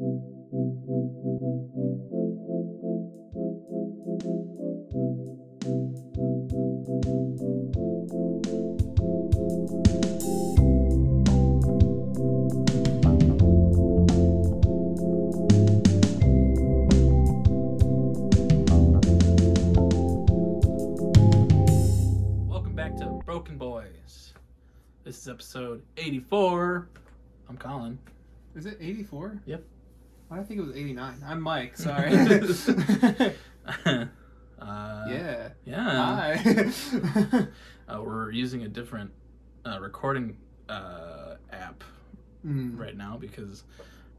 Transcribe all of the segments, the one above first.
This is episode 84. I'm Colin. Is it 84? Yep. I think it was 89? I'm Mike, sorry. uh, yeah. Yeah. Hi. Uh, we're using a different uh, recording uh, app Mm, right now because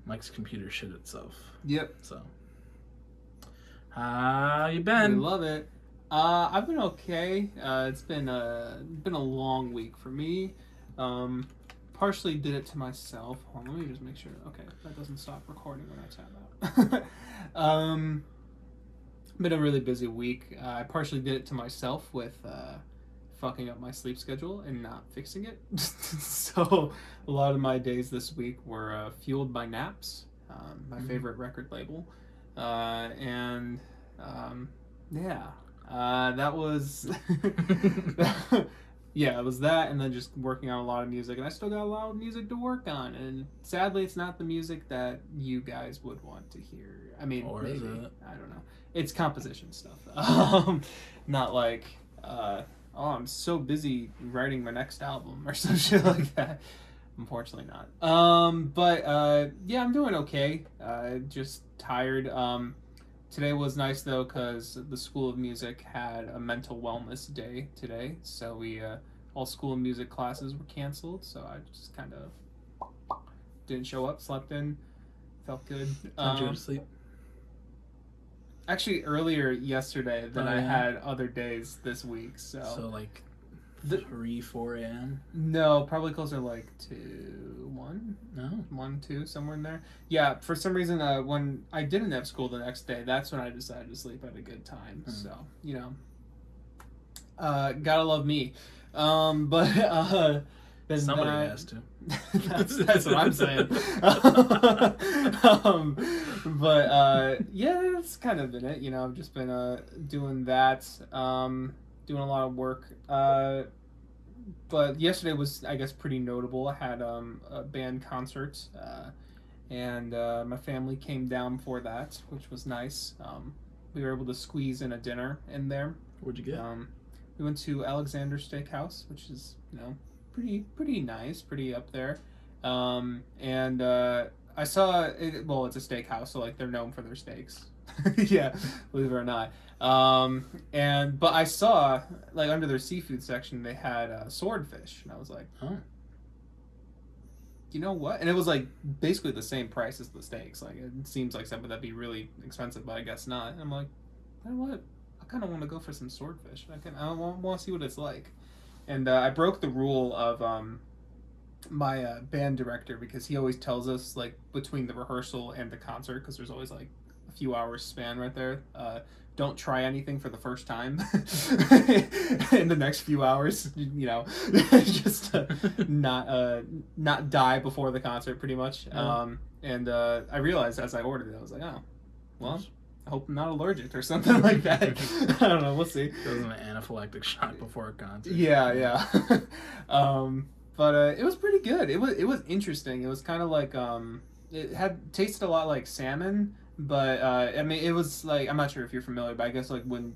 Mike's computer shit itself. Yep. So, how you been? love it. Uh, I've been okay. Uh, it's been a been a long week for me. Um, partially did it to myself. Hold on, let me just make sure. Okay, that doesn't stop recording when I tap out. um, been a really busy week. Uh, I partially did it to myself with uh, fucking up my sleep schedule and not fixing it. so a lot of my days this week were uh, fueled by naps. Um, my Mhm. favorite record label, uh, and um, yeah, uh, that was yeah, it was that, and then just working on a lot of music, and I still got a lot of music to work on, and sadly, it's not the music that you guys would want to hear. I mean, Or maybe? I don't know. It's composition stuff, um, not like uh, oh, I'm so busy writing my next album or some shit like that. Unfortunately, not. Um, but uh, yeah, I'm doing okay. Uh, just tired. Um, today was nice though because the School of Music had a mental wellness day today, so we uh, all School of Music classes were canceled. So I just kind of didn't show up, slept in, felt good. You go Um, to sleep? actually, earlier yesterday than Oh, I had other days this week. So, So, like, The- 3, 4 a.m.? no, probably closer like to one. No? one, two, somewhere in there. Yeah, for some reason, uh, when I didn't have school the next day, that's when I decided to sleep at a good time. Hmm. So you know, uh, gotta love me. Um, but uh, Somebody I, has to. that's, that's what I'm saying. um, but uh, yeah, that's kind of been it. You know, I've just been uh, doing that, um, doing a lot of work. Uh, but yesterday was, I guess, pretty notable. I had um, a band concert, uh, and uh, my family came down for that, which was nice. Um, we were able to squeeze in a dinner in there. Where'd you get? Um, we went to Alexander Steakhouse, which is you know pretty pretty nice, pretty up there. Um, and uh, I saw it, well, it's a steakhouse, so like they're known for their steaks. yeah, believe it or not. Um, and but I saw like under their seafood section they had uh, swordfish, and I was like, you know what? And it was like basically the same price as the steaks. Like it seems like something that'd be really expensive, but I guess not. And I'm like, you know what? I kind of want to go for some swordfish. I can. I want, want to see what it's like. And uh, I broke the rule of um, my uh, band director because he always tells us like between the rehearsal and the concert because there's always like a few hours span right there. Uh, don't try anything for the first time in the next few hours. You know, just to not uh not die before the concert, pretty much. Yeah. Um, and uh, I realized as I ordered it, I was like, oh, well, I hope I'm not allergic or something like that. I don't know. We'll see. It was an anaphylactic shock before a concert. Yeah, yeah. um, but uh, it was pretty good. It was it was interesting. It was kind of like um, it had tasted a lot like salmon, but uh, I mean, it was like I'm not sure if you're familiar, but I guess like when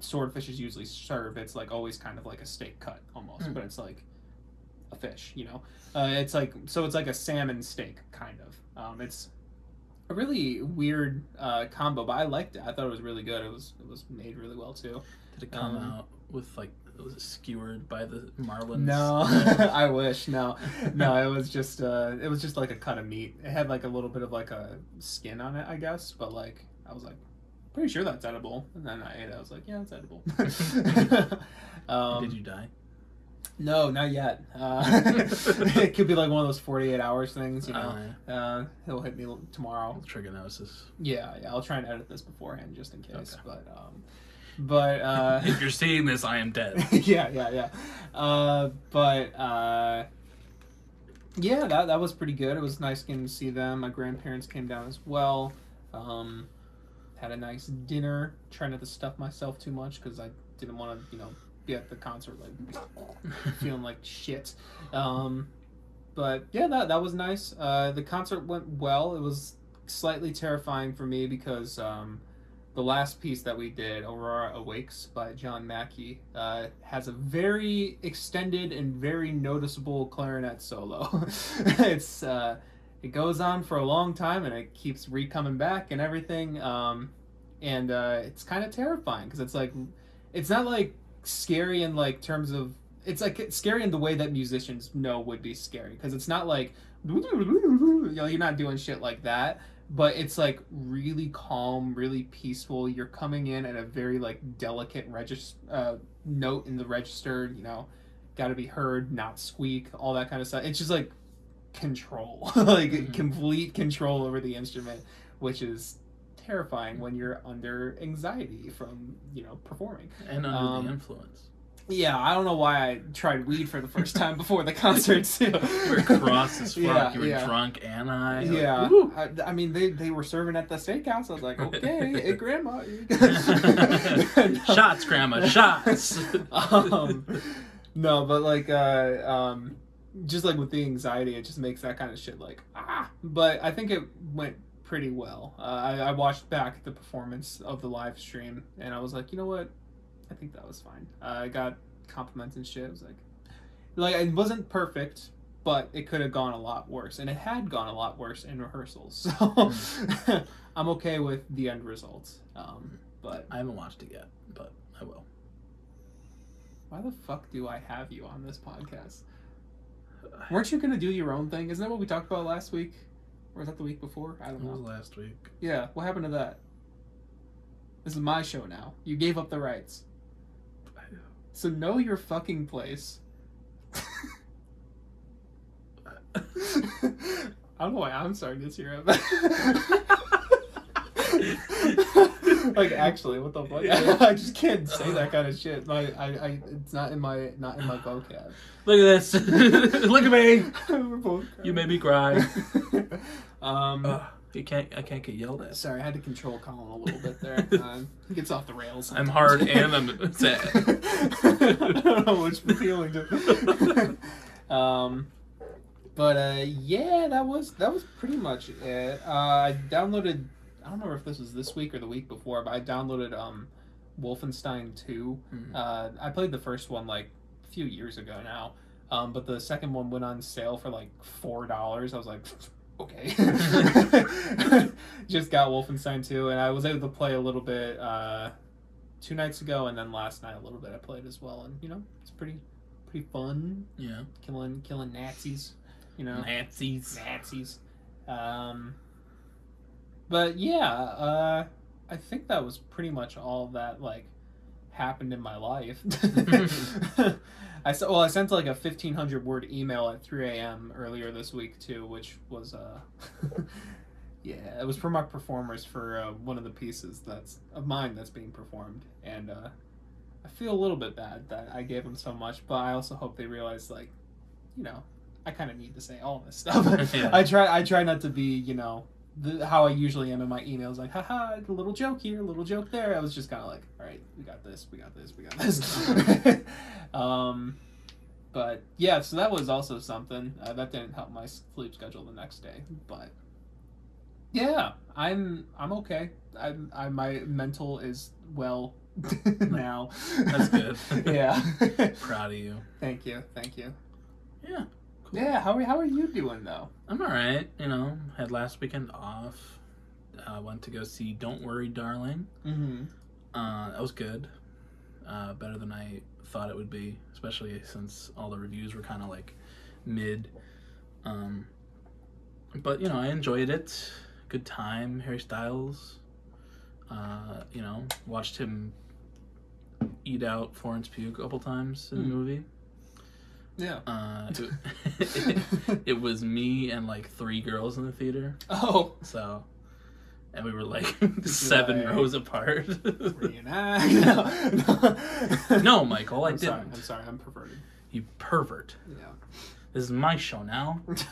swordfish is usually served, it's like always kind of like a steak cut almost, Mm. but it's like a fish, you know. Uh, it's like so it's like a salmon steak kind of. Um, it's a really weird uh, combo, but I liked it. I thought it was really good. It was it was made really well too. Did it come Um, out with like skewered by the marlins? No, I wish. No, no, it was just uh, it was just like a cut of meat. It had like a little bit of like a skin on it, I guess. But like, I was like, pretty sure that's edible. And then I ate it. I was like, yeah, it's edible. um, Did you die? No, not yet. Uh, it could be like one of those forty-eight hours things. You know, Uh, uh, it'll hit me tomorrow. trichinosis. Yeah, yeah. I'll try and edit this beforehand just in case. Okay. But um, but uh, if you're seeing this, I am dead. yeah, yeah, yeah. Uh, but uh, yeah, that that was pretty good. It was nice getting to see them. My grandparents came down as well. Um, had a nice dinner. Trying not to stuff myself too much because I didn't want to, you know, be at the concert like feeling like shit. Um, but yeah, that that was nice. Uh, the concert went well. It was slightly terrifying for me because um, the last piece that we did, Aurora Awakes by John Mackey, uh, has a very extended and very noticeable clarinet solo. it's uh, it goes on for a long time and it keeps re coming back and everything. Um, and uh, it's kind of terrifying because it's like it's not like scary in like terms of it's like scary in the way that musicians know would be scary because it's not like you know you're not doing shit like that but it's like really calm really peaceful you're coming in at a very like delicate register uh, note in the register you know got to be heard not squeak all that kind of stuff it's just like control like Mhm. complete control over the instrument which is terrifying when you're under anxiety from you know performing and under Um, the influence. Yeah, I don't know why I tried weed for the first time before the concert too. You were cross as fuck. Yeah, you were yeah. drunk and I. Yeah. I, I mean they, they were serving at the steakhouse. I was like, okay, hey grandma. shots, grandma, shots. um, no, but like, uh, um, just like with the anxiety, it just makes that kind of shit like ah. But I think it went pretty well. Uh, I, I watched back the performance of the live stream, and I was like, you know what, I think that was fine. Uh, I got compliments and shit. I was like, like it wasn't perfect. But it could have gone a lot worse, and it had gone a lot worse in rehearsals. So I'm okay with the end result. Um, but I haven't watched it yet, but I will. Why the fuck do I have you on this podcast? Weren't you gonna do your own thing? Isn't that what we talked about last week? Or was that the week before? I don't It was know. last week. Yeah, what happened to that? This is my show now. You gave up the rights. So know your fucking place. I don't know why I'm starting to tear up. like actually, what the fuck? I, just can't say that kind of shit. My, I, I, it's not in my, not in my vocab. Look at this. Look at me. We're both. You made me cry. um, Ugh, you can't. I can't get yelled at. sorry, I had to control Colin a little bit there. Um, he gets off the rails. I'm hard and I'm sad. I don't know which feeling to. um, but uh, yeah, that was that was pretty much it. Uh, I downloaded. I don't remember if this was this week or the week before, but I downloaded um, Wolfenstein Two. Mhm. Uh, I played the first one like a few years ago now, um, but the second one went on sale for like four dollars. I was like, okay. Just got Wolfenstein 2, and I was able to play a little bit uh, two nights ago, and then last night a little bit I played as well, and you know it's pretty pretty fun Yeah. killing killing Nazis, you know Nazis. Nazis. Um, but yeah, uh, I think that was pretty much all that like happened in my life. I sent well, I sent like a fifteen hundred word email at three a.m. earlier this week too, which was uh, yeah, it was for my performers for uh, one of the pieces that's of mine that's being performed, and uh, I feel a little bit bad that I gave them so much, but I also hope they realize like, you know, I kind of need to say all this stuff. Yeah. I try. I try not to be, you know, the, how I usually am in my emails. Like, haha, a little joke here, a little joke there. I was just kind of like, all right, we got this, we got this, we got this. um, but yeah, so that was also something uh, that didn't help my sleep schedule the next day. But yeah, I'm I'm okay. I, I my mental is well now. That's good. yeah. Proud of you. thank you. Thank you. Yeah. Yeah. How are how are you doing though? I'm all right. You know, had last weekend off. Uh, went to go see Don't Worry, Darling. Mm-hmm. Uh, that was good. Uh, better than I thought it would be, especially since all the reviews were kind of like mid. Um, but you know, I enjoyed it. Good time. Harry Styles. Uh, you know, watched him eat out Florence Pugh a couple times in the Hmm. movie. Yeah. Uh, it, it was me and like three girls in the theater. Oh. So, and we were like seven like- rows apart. Reenact. no, no. no, Michael, I I'm didn't. sorry. I'm sorry. I'm perverted. You pervert. Yeah. This is my show now. What?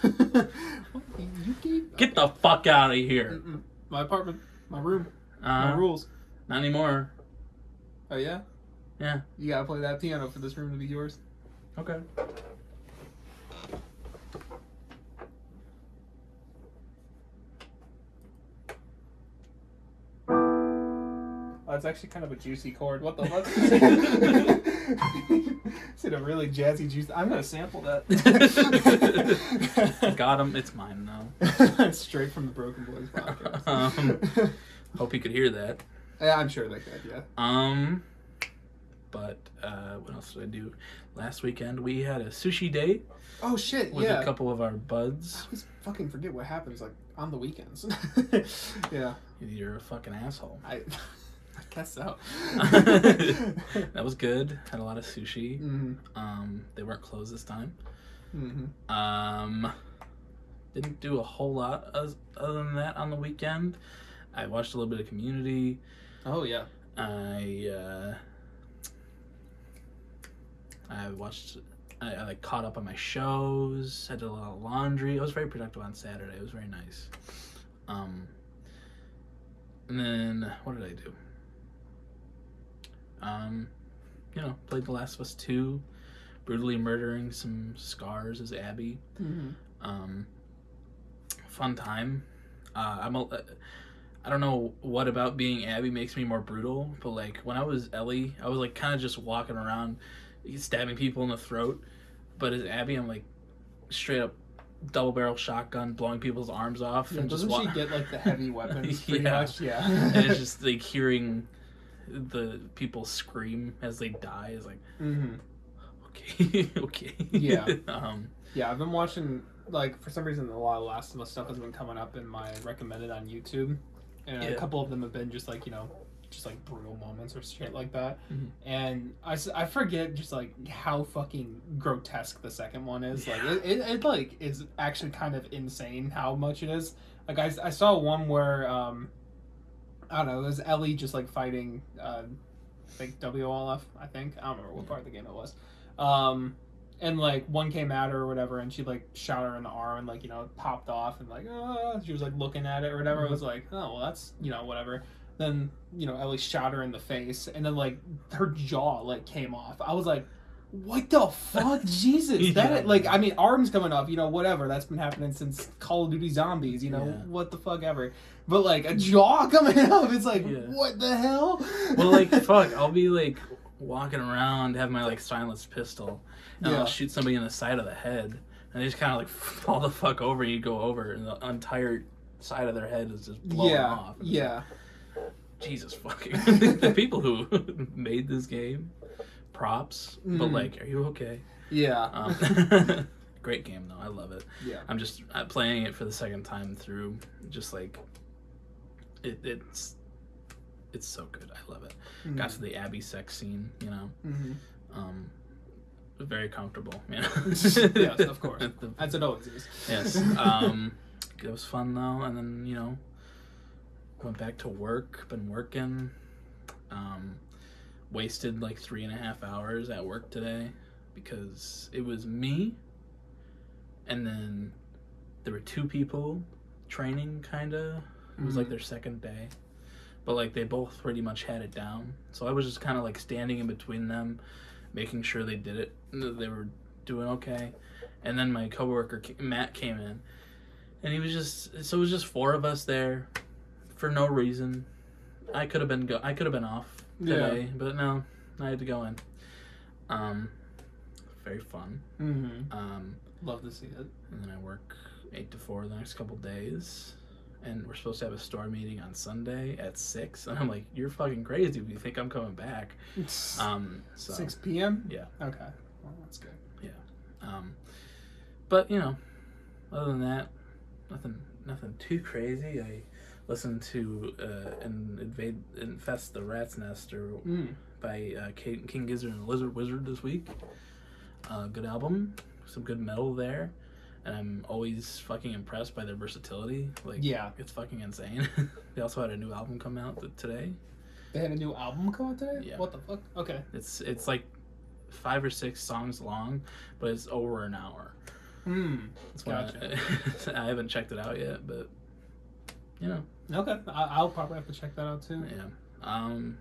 You- you gave Get the fuck out of here. Mm-mm. my apartment, my room, my Uh, rules. not anymore. Oh yeah. Yeah. You gotta play that piano for this room to be yours. Okay. Oh, it's actually kind of a juicy chord. What the fuck? Is it a really jazzy juicy? I'm gonna sample that. Got him. It's mine now. Straight from the Broken Boys podcast. Um, Hope you could hear that. yeah, I'm sure they could. Yeah. Um, but uh, what else did I do? Last weekend we had a sushi date Oh shit! with yeah. a couple of our buds. I always fucking forget what happens like on the weekends. yeah, You're a fucking asshole. I, I guess so. that was good. Had a lot of sushi. hmm Um, they weren't closed this time. hmm Um, didn't do a whole lot as, other than that on the weekend. I watched a little bit of Community. Oh yeah. I uh, I watched. I, I like caught up on my shows. I did a lot of laundry. I was very productive on Saturday. It was very nice. Um, and then what did I do? Um, you know, played The Last of Us Two, brutally murdering some scars as Abby. hmm Um, fun time. Uh, I'm a, I don't know what about being Abby makes me more brutal, but like when I was Ellie, I was like kind of just walking around, stabbing people in the throat. But as Abby, I'm like straight up double barrel shotgun, blowing people's arms off, Yeah, and just doesn't wa- she get like the heavy weapons? Pretty Yeah. much. Yeah. and it's just like hearing the people scream as they die is like mm-hmm. okay, okay, Yeah. um, Yeah, I've been watching like for some reason a lot of Last of Us stuff has been coming up in my recommended on YouTube, and a couple of them have been just like you know, just like brutal moments or shit like that. Mhm. And I forget just like how fucking grotesque the second one is. Like it, it, it like is actually kind of insane how much it is. Like I, I saw one where um, I don't know, it was Ellie just like fighting uh, like WLF I think I don't remember what part of the game it was. Um, and like one came at her or whatever, and she like shot her in the arm and like you know popped off and like ah, she was like looking at it or whatever. It was like oh well that's you know whatever. Then you know Ellie shot her in the face and then like her jaw like came off. I was like. What the fuck, Jesus! Yeah. That like, I mean, arms coming off, you know, whatever. That's been happening since Call of Duty Zombies, you know, Yeah. what the fuck ever. But like a jaw coming off, it's like, Yeah. what the hell? well, like fuck, I'll be like walking around, have my like silenced pistol, and. I'll shoot somebody in the side of the head, and they just kind of like fall the fuck over. You go over, and the entire side of their head is just blown yeah, off. Yeah. like, Jesus fucking the people who made this game, props. But Mhm. like, are you okay? Yeah. Um, great game though. I love it. yeah. I'm just uh, playing it for the second time through. Just like, it, it's it's so good. I love it. Got to the Abby sex scene, you know. Mhm. Um, very comfortable, you know. Yes, of course. The- As it always is. yes. Um, it was fun though, and then you know, went back to work. Been working. Um, wasted like three and a half hours at work today because it was me, and then there were two people training, kind of. It was like Mhm. their second day. But like they both pretty much had it down. So I was just kind of like standing in between them, making sure they did it. that They were doing okay. And then my coworker Matt came in, and he was just so it was just four of us there, for no reason. I could have been go I could have been off today, but no, I had to go in. Um, very fun. Mm-hmm. Um, Love to see it. and then I work eight to four the next couple days. And we're supposed to have a store meeting on Sunday at six. And I'm like, you're fucking crazy if you think I'm coming back. Um, so 6 p.m. yeah. Okay. Well, that's good. Yeah. Um, but you know, other than that, nothing, nothing too crazy. I listened to uh, and invade infest the rat's nest or Mm. by uh, King, King Gizzard and the Lizard Wizard this week. Uh, good album, some good metal there, and I'm always fucking impressed by their versatility. Like, Yeah. it's fucking insane. they also had a new album come out th- today. They had a new album come out today. Yeah. What the fuck? Okay. It's it's like five or six songs long, but it's over an hour. Hmm. Gotcha. I, I haven't checked it out yet, but you know, Okay, I- I'll probably have to check that out too. yeah. Um,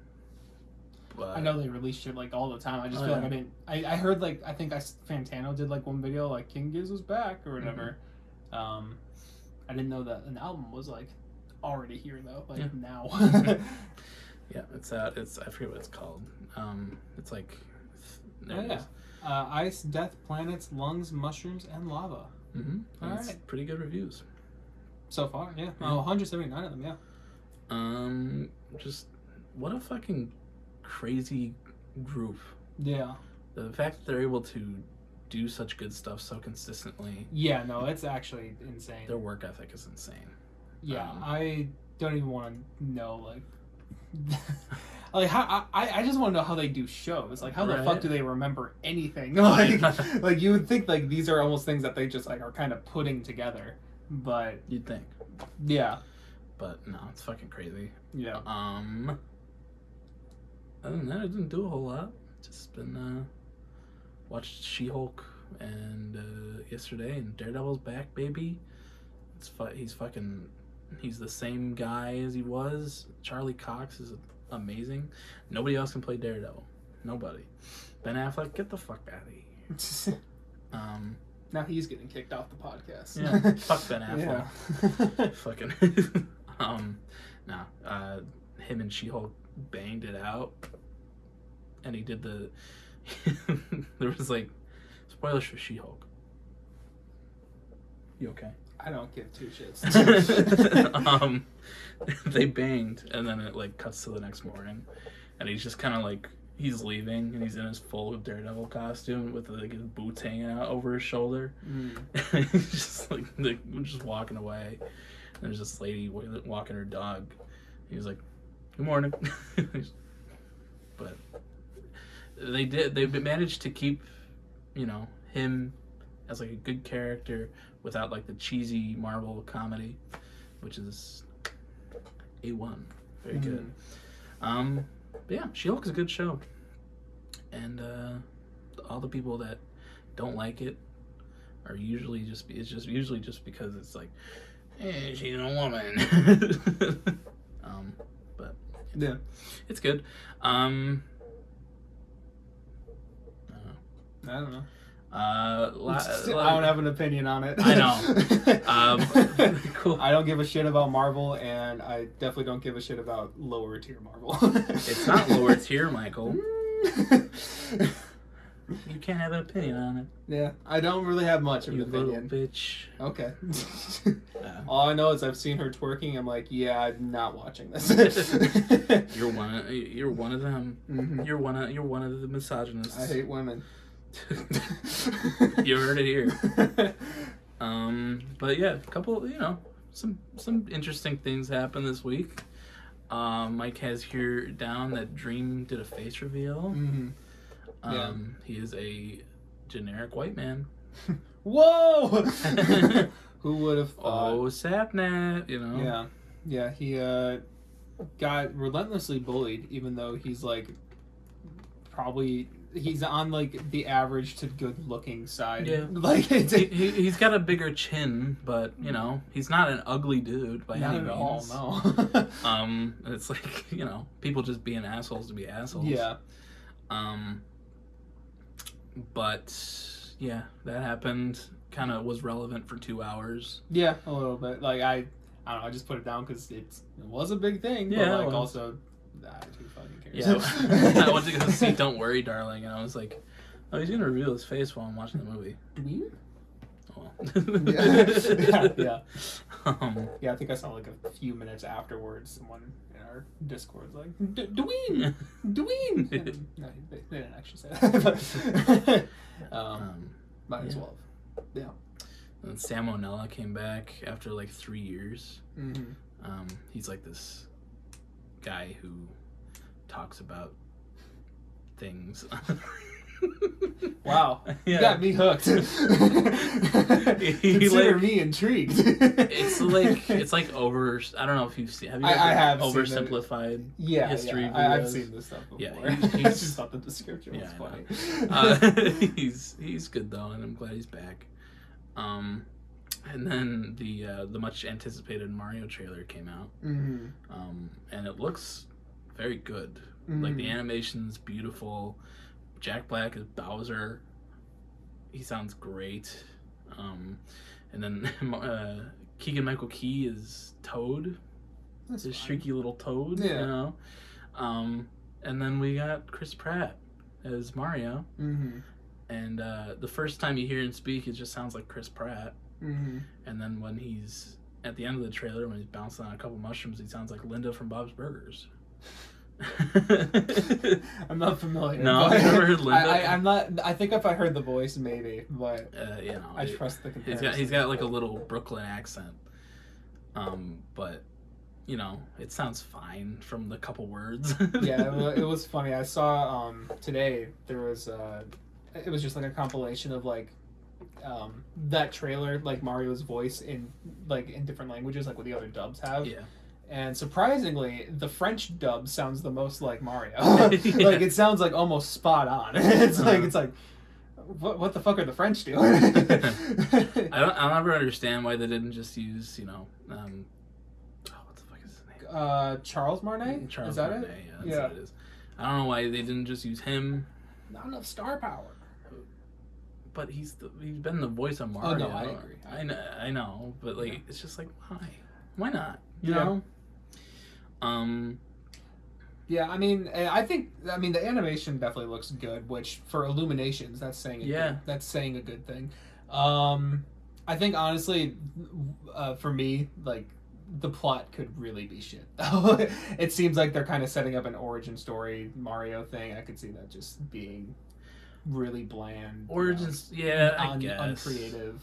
but I know they release shit like all the time. I just Oh, feel like. I didn't. I, I heard like I think I Fantano did like one video like King Giz was back or whatever. Mm-hmm. Um, I didn't know that an album was like already here though. Like Yeah. now. Yeah, it's out. It's I forget what it's called. Um, it's like. Oh, yeah. uh, ice, death, planets, lungs, mushrooms, and lava. Mhm. All right. pretty good reviews. So far, yeah. Yeah. Oh, 179 of them, yeah. Um, just what a fucking crazy group. Yeah. The fact that they're able to do such good stuff so consistently, Yeah, no, it's actually insane. their work ethic is insane. Yeah, Um, I don't even want to know like, like how I, I just want to know how they do shows. Like, how the fuck do they remember anything? Like, like you would think like these are almost things that they just like are kind of putting together. But You'd think, yeah, but no, it's fucking crazy. yeah, Um, other than that, I didn't do a whole lot. Just been uh, watched She-Hulk and uh, yesterday, and Daredevil's back, baby. It's fu- he's fucking he's the same guy as he was. Charlie Cox is amazing. Nobody else can play Daredevil. Nobody. Ben Affleck, get the fuck out of here. Um, now he's getting kicked off the podcast. yeah, fuck Ben Affleck. Yeah. fucking um no uh him and she-hulk banged it out and he did the there was like spoilers for she-hulk you okay I don't give two shits. um they banged and then it like cuts to the next morning and he's just kind of like he's leaving and he's in his full daredevil costume with like his boots hanging out over his shoulder Mm. he's just like, like just walking away. And there's this lady walking her dog. He's like, "Good morning," but they did. They managed to keep, you know, him as like a good character without like the cheesy Marvel comedy, which is a one. Very good. Um, but yeah, She Hulk is a good show, and uh, all the people that don't like it are usually just it's just usually just because it's like, eh, she's a woman. um, but Yeah. it's good. Um, I don't know. Uh, la- I don't have an opinion on it. I know. Um, cool. I don't give a shit about Marvel, and I definitely don't give a shit about lower tier Marvel. It's not lower tier, Michael. You can't have an opinion on it. yeah, I don't really have much of You an opinion. bitch. Okay. Uh, All I know is I've seen her twerking. I'm like, yeah, I'm not watching this. you're one. Of, you're one of them. Mhm. You're one of. You're one of the misogynists. I hate women. you heard it here. Um, but yeah, a couple, you know, some some interesting things happened this week. Um, Mike has here down that Dream did a face reveal. Mhm. Yeah. Um, he is a generic white man. Whoa! Who would have thought? Oh, Sapnap, you know. Yeah, yeah. He uh, got relentlessly bullied, even though he's like probably he's on like the average to good looking side. Yeah. like it's He, he, he's got a bigger chin, but you know he's not an ugly dude by not any at all. means. No. Um, it's like you know people just being assholes to be assholes. yeah. Um, but yeah, that happened. Kind of was relevant for two hours. Yeah, a little bit. Like I, I don't know. I just put it down because it was a big thing. Yeah, but like also, ah, who fucking cares? Yeah, I went to go see "Don't Worry, Darling," and I was like, "Oh, he's gonna reveal his face while I'm watching the movie." Dwayne? Oh, Yeah, yeah, yeah. Um, Yeah, I think I saw like a few minutes afterwards. Someone in our Discord's like, "D- Dwayne, Dwayne. And, no, they, they didn't actually say that. but, um, um, might as yeah. well. Yeah. and Sam O'Nella came back after like three years. Mm-hmm. Um, he's like this guy who talks about things. Wow, you got me hooked. He, Consider like- me intrigued. It's like it's like over. I don't know if you've seen. Have you I- I have oversimplified? yeah, history yeah. I, I've seen this stuff before. Yeah, I just he's- thought the description was Yeah, I funny. Uh, he's he's good though, and I'm glad he's back. Um, and then the uh, the much anticipated Mario trailer came out, Mm-hmm. um, and it looks very good. Like the animation's beautiful. Jack Black is Bowser. He sounds great. Um, and then uh, Keegan Michael Key is Toad. That's This streaky little Toad. Yeah. You know. Um, and then we got Chris Pratt as Mario. Mm-hmm. And uh, the first time you hear him speak, it just sounds like Chris Pratt. Mm-hmm. And then when he's at the end of the trailer, when he's bouncing on a couple mushrooms, he sounds like Linda from Bob's Burgers. I'm not familiar. No, you've never heard Linda? I, I, I'm not. I think if I heard the voice, maybe, but uh, you know, I it- trust the he's got he's got like a little Brooklyn accent. Um, but you know, it sounds fine from the couple words. yeah, it wa- it was funny. I saw um today there was uh, it was just like a compilation of like um that trailer like Mario's voice in like in different languages like what the other dubs have. yeah. And surprisingly, the French dub sounds the most like Mario. Yeah. Like it sounds like almost spot on. it's like Uh-huh. it's like what what the fuck are the French doing? I don't. I'll never understand why they didn't just use you know. Um, oh, what the fuck is his name? uh, Charles Martinet? Charles is that Martinet, it? Yeah, that's Yeah. what it is. I don't know why they didn't just use him, Not enough star power. But he's the, he's been the voice of Mario. Oh, no, I agree. I know, I know, but like Yeah. it's just like why, why not? You Yeah. know. Um. Yeah, I mean, eh, I think I mean the animation definitely looks good, which for Illuminations, that's saying a Yeah. good, that's saying a good thing. Um, I think honestly, uh, for me, like the plot could really be shit. it seems like they're kind of setting up an origin story Mario thing. I could see that just being really bland, you know, Origins. Yeah, I guess. uncreative.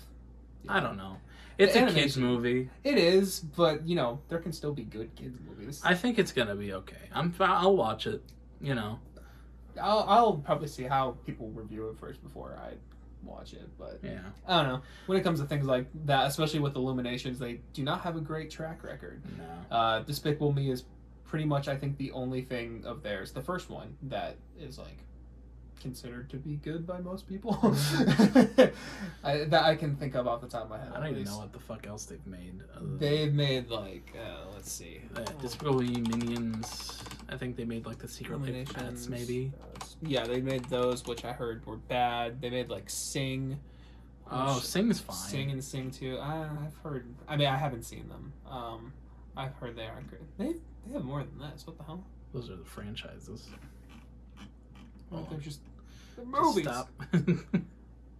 I don't know. It's The a kids movie. It is, but you know there can still be good kids movies. I think it's gonna be okay. I'm. I'll watch it. You know. I'll, I'll probably see how people review it first before I watch it, but Yeah. I don't know. When it comes to things like that, especially with Illuminations, they do not have a great track record. No. Uh, Despicable Me is pretty much, I think, the only thing of theirs, the first one, that is like considered to be good by most people. I, that I can think of off the top of my head. I don't even least. know what the fuck else they've made. They've made like, uh, let's see, Uh, Despicable Me, Minions. I think they made like the Secret Life Pets, maybe. uh, yeah, they made those, which I heard were bad. They made like Sing. Oh, Sing's fine. Sing and Sing too. I, I've heard. I mean, I haven't seen them. Um, I've heard they aren't great. They they have more than this. What the hell? Those are the franchises. Oh, they're just the movies. Stop.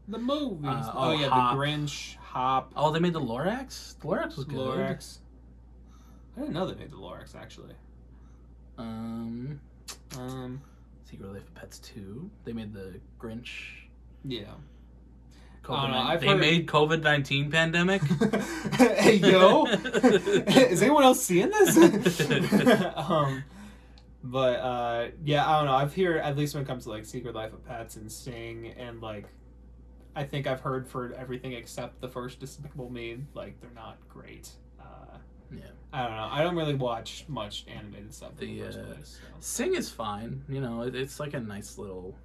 The movies. Uh, oh, oh, yeah, Hop. the Grinch, Hop, oh, they made the Lorax. The Lorax was good. Lorax. I didn't know they made the Lorax actually. Um, Um, Secret Life of Pets two. They made the Grinch. yeah. COVID don't know, I've they heard- made COVID nineteen pandemic. hey yo, is anyone else seeing this? um, but uh, yeah, I don't know. I've heard at least when it comes to like Secret Life of Pets and Sing and like, I think I've heard for everything except the first Despicable Me, like they're not great. Uh, Yeah. I don't know. I don't really watch much animated stuff in the, The, first uh, place. So. Sing is fine. You know, it, it's like a nice little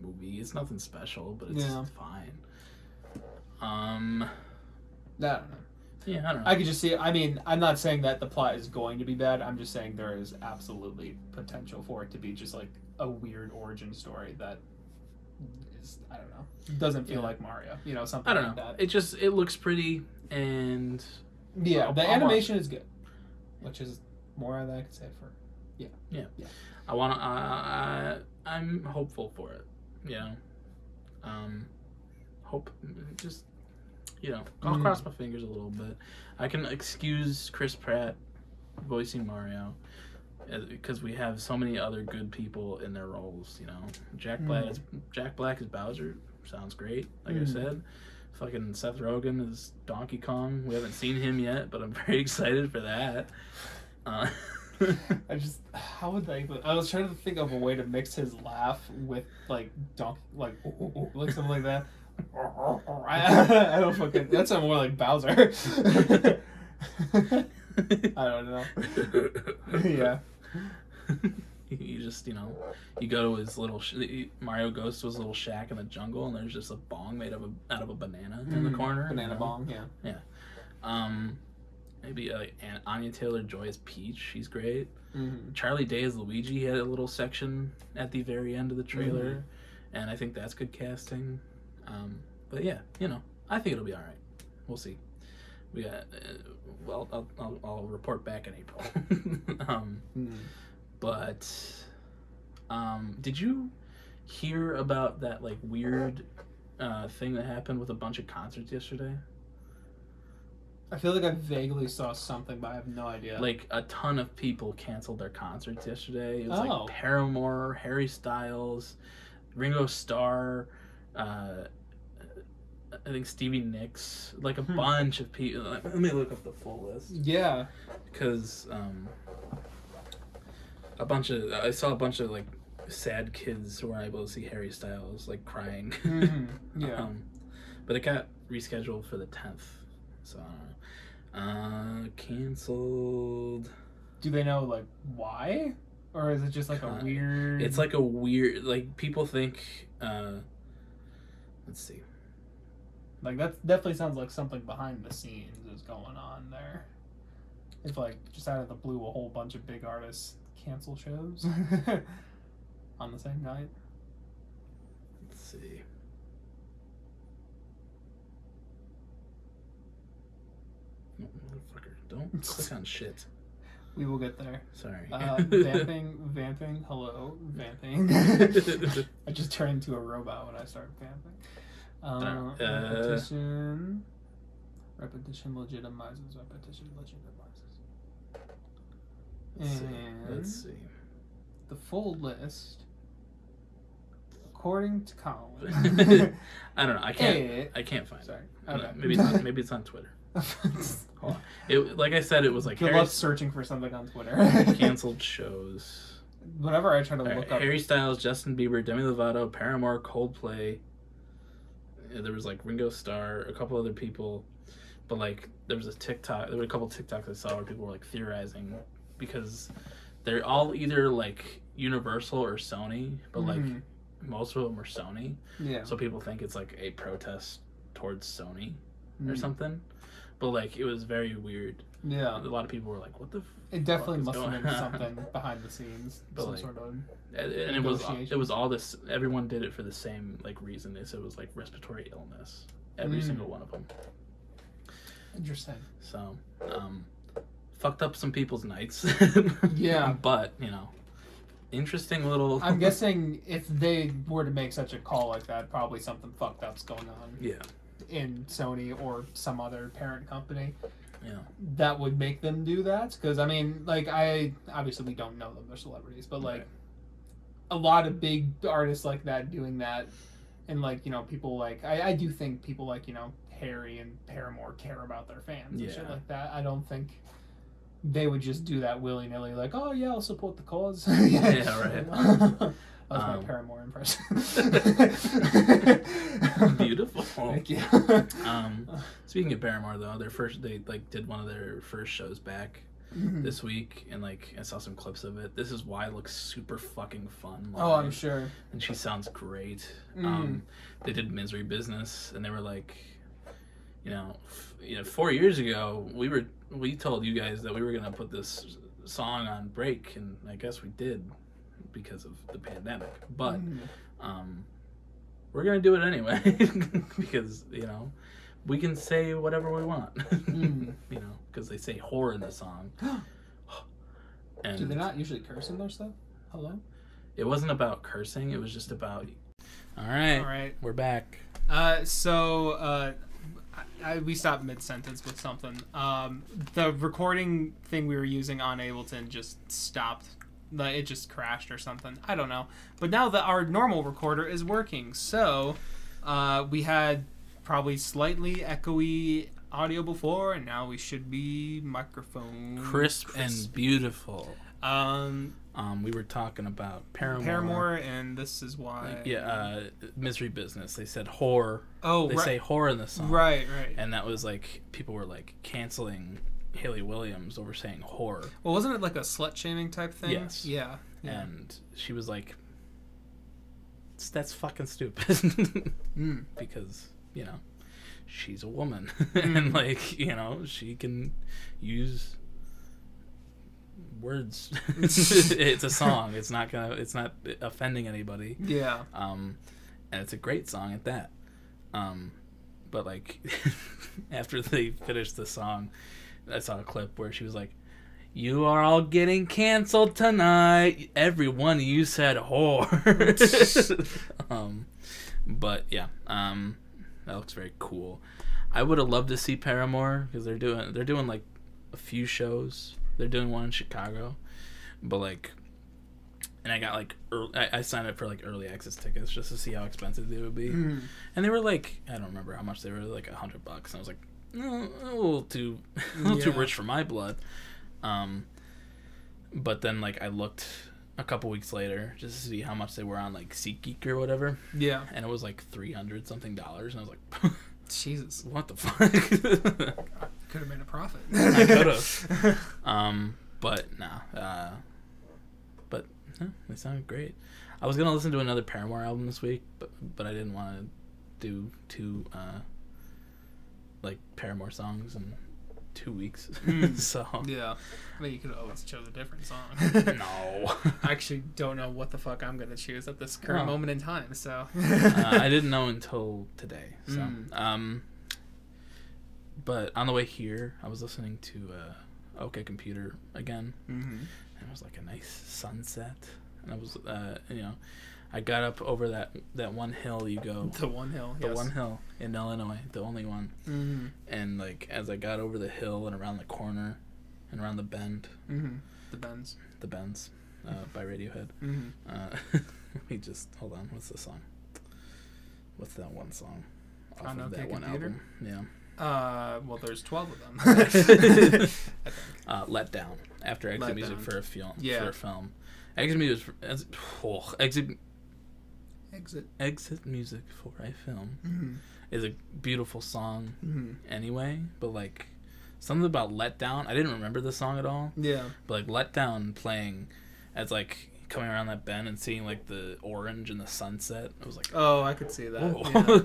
movie. It's nothing special, but it's Yeah. fine. Um, I don't know. Yeah, I don't know. I could just see. I mean, I'm not saying that the plot is going to be bad. I'm just saying there is absolutely potential for it to be just like a weird origin story that is I don't know doesn't feel Yeah. like Mario. You know, something I don't like know. that. It just it looks pretty, and yeah, I'll- the I'll animation is good, which is more than I could say for. Yeah, yeah, yeah. I want to. Uh, I, I'm hopeful for it. You know, um, hope just you know. I'll Mm. cross my fingers a little bit. I can excuse Chris Pratt voicing Mario because we have so many other good people in their roles. You know, Jack Black. Mm. Is, Jack Black is Bowser. Sounds great. Like I Mm. said. Fucking Seth Rogen is Donkey Kong. We haven't seen him yet, but I'm very excited for that. Uh, I just how would they? I was trying to think of a way to mix his laugh with like donkey, like ooh, ooh, ooh, like something like that. I, I don't fucking. That sounds more like Bowser. I don't know. yeah. you just you know you go to his little sh- Mario goes to his little shack in the jungle and there's just a bong made of a, out of a banana in the Mm, corner. you Banana know? bong, yeah. Um, maybe uh, An- Anya Taylor Joy is Peach. She's great. Mm-hmm. Charlie Day as Luigi had a little section at the very end of the trailer, and I think that's good casting. Um, but yeah, you know, I think it'll be all right. We'll see. We got. Uh, well, I'll, I'll, I'll report back in April. um, Mm. but um, did you hear about that like weird uh, thing that happened with a bunch of concerts yesterday? I feel like I vaguely saw something, but I have no idea. Like a ton of people canceled their concerts yesterday. It was Oh. like Paramore, Harry Styles, Ringo Starr, uh, I think Stevie Nicks, like a Hmm. bunch of people. Let me look up the full list yeah. because um, a bunch of I saw a bunch of like sad kids who weren't able to see Harry Styles like crying. hmm Yeah. Um, but it got rescheduled for the tenth, so I don't know. Uh, canceled. Do they know like why, or is it just like a weird? It's like a weird like people think. Uh, let's see. Like that definitely sounds like something behind the scenes is going on there. If like just out of the blue, a whole bunch of big artists cancel shows on the same night. Let's see. No, motherfucker! Don't click on shit. We will get there. Sorry. Uh, vamping, vamping, hello, vamping. I just turned into a robot when I started vamping. Uh, Uh, repetition. Repetition legitimizes. Repetition legitimizes. Let's see. And Let's see. the full list, according to Colin. I don't know. I can't. Eh, I can't find Sorry. it. I don't know. Okay. Maybe it's on, maybe it's on Twitter. Hold on. It like I said, it was like Good Harry luck searching for something on Twitter. canceled shows. Whenever I try to All right, look up, Harry Styles, Justin Bieber, Demi Lovato, Paramore, Coldplay. There was like Ringo Starr, a couple other people, but like there was a TikTok. There were a couple TikToks I saw where people were like theorizing because they're all either like Universal or Sony, but like Mhm. most of them are Sony. yeah, So people think it's like a protest towards Sony or Mm. something. But like it was very weird. yeah, A lot of people were like, "What the?" F-? it definitely must have been something behind the scenes, But, some like, sort of. And, and it was it was all this. Everyone did it for the same like reason. They said it was like respiratory illness. Every Mm. single one of them. Interesting. So, um, fucked up some people's nights. Yeah. but you know, interesting little. I'm guessing if they were to make such a call like that, probably something fucked up's going on Yeah. In Sony or some other parent company Yeah. that would make them do that. Because I mean, like I obviously we don't know them; they're celebrities, but like Right. a lot of big artists like that doing that, and like you know people like I, I do think people like you know Harry and Paramore care about their fans and shit like that. I don't think. They would just do that willy nilly, like, oh yeah, I'll support the cause. yeah, right. that was my Um, Paramore impression. Beautiful. Thank you. Um, speaking of Paramore, though, their first they like did one of their first shows back Mhm. this week, and like I saw some clips of it. This is why it looks super fucking fun. oh, I'm sure. And she sounds great. Mhm. Um, they did Misery Business, and they were like, you know, f- you know, four years ago, we were we told you guys that we were gonna put this song on break, and I guess we did because of the pandemic. But Mhm. um, we're gonna do it anyway because you know we can say whatever we want. Mm. you know, because they say whore in the song. and do they not usually curse in their stuff? Hello. It wasn't about cursing. It was just about. All right, All right. we're back. Uh, so uh, I, I, we stopped mid sentence with something. Um, the recording thing we were using on Ableton just stopped. Like it just crashed or something. I don't know. But now that our normal recorder is working, so uh, we had probably slightly echoey audio before, and now we should be microphone Crisp, crisp. and beautiful. um Um, we were talking about Paramore. Paramore, and this is why. Like, yeah, uh, misery business. They said whore. oh, They right, say whore in the song. right, right. And that was like people were like canceling Hayley Williams over saying whore, Well, wasn't it like a slut shaming type thing? Yes. Yeah. Yeah. and she was like, "That's fucking stupid," Mm. because you know she's a woman Mm. and like you know she can use words. it's a song. It's not gonna. It's not offending anybody. Yeah. um, and it's a great song at that. Um, but like after they finished the song, I saw a clip where she was like, "You are all getting canceled tonight. Every one of you said whore." um, but yeah, um, that looks very cool. I would have loved to see Paramore because they're doing they're doing like a few shows. They're doing one in Chicago, but like and I got like early, I, I signed up for like early access tickets just to see how expensive they would be, Mm. and they were like I don't remember how much they were like a hundred bucks. And I was like, a little too, a little too rich for my blood. Um, but then like I looked a couple weeks later just to see how much they were on like SeatGeek or whatever, Yeah. and it was like three hundred something dollars, and I was like, Jesus. what the fuck? Could have made a profit. I could've. Um, but nah. Uh, but no, they sounded great. I was gonna listen to another Paramore album this week, but but I didn't want to do two uh, like Paramore songs in two weeks. Mm. so yeah. I mean, you could always chose a different song. no, I actually don't know what the fuck I'm gonna choose at this current Oh. moment in time. So. uh, I didn't know until today. So Mm. um, but on the way here, I was listening to uh, OK Computer again. hmm and it was like a nice sunset and i was uh you know i got up over that that one hill you go The one hill. the yes. one hill in illinois the only one hmm and like as i got over the hill and around the corner and around the bend hmm The Benz. the bends uh, by radiohead hmm uh me just hold on what's the song what's that one song off On of OK that one album yeah Uh, well, there's twelve of them. I think. uh, let down after exit Let music Down. for a film Yeah. for a film exit music oh, exit Exit. exit music for a film hmm is a beautiful song hmm anyway, but like something about Let Down. I didn't remember the song at all, Yeah. but like Let Down playing as like coming around that bend and seeing like the orange and the sunset. I was like, Oh, I could see that. whoa,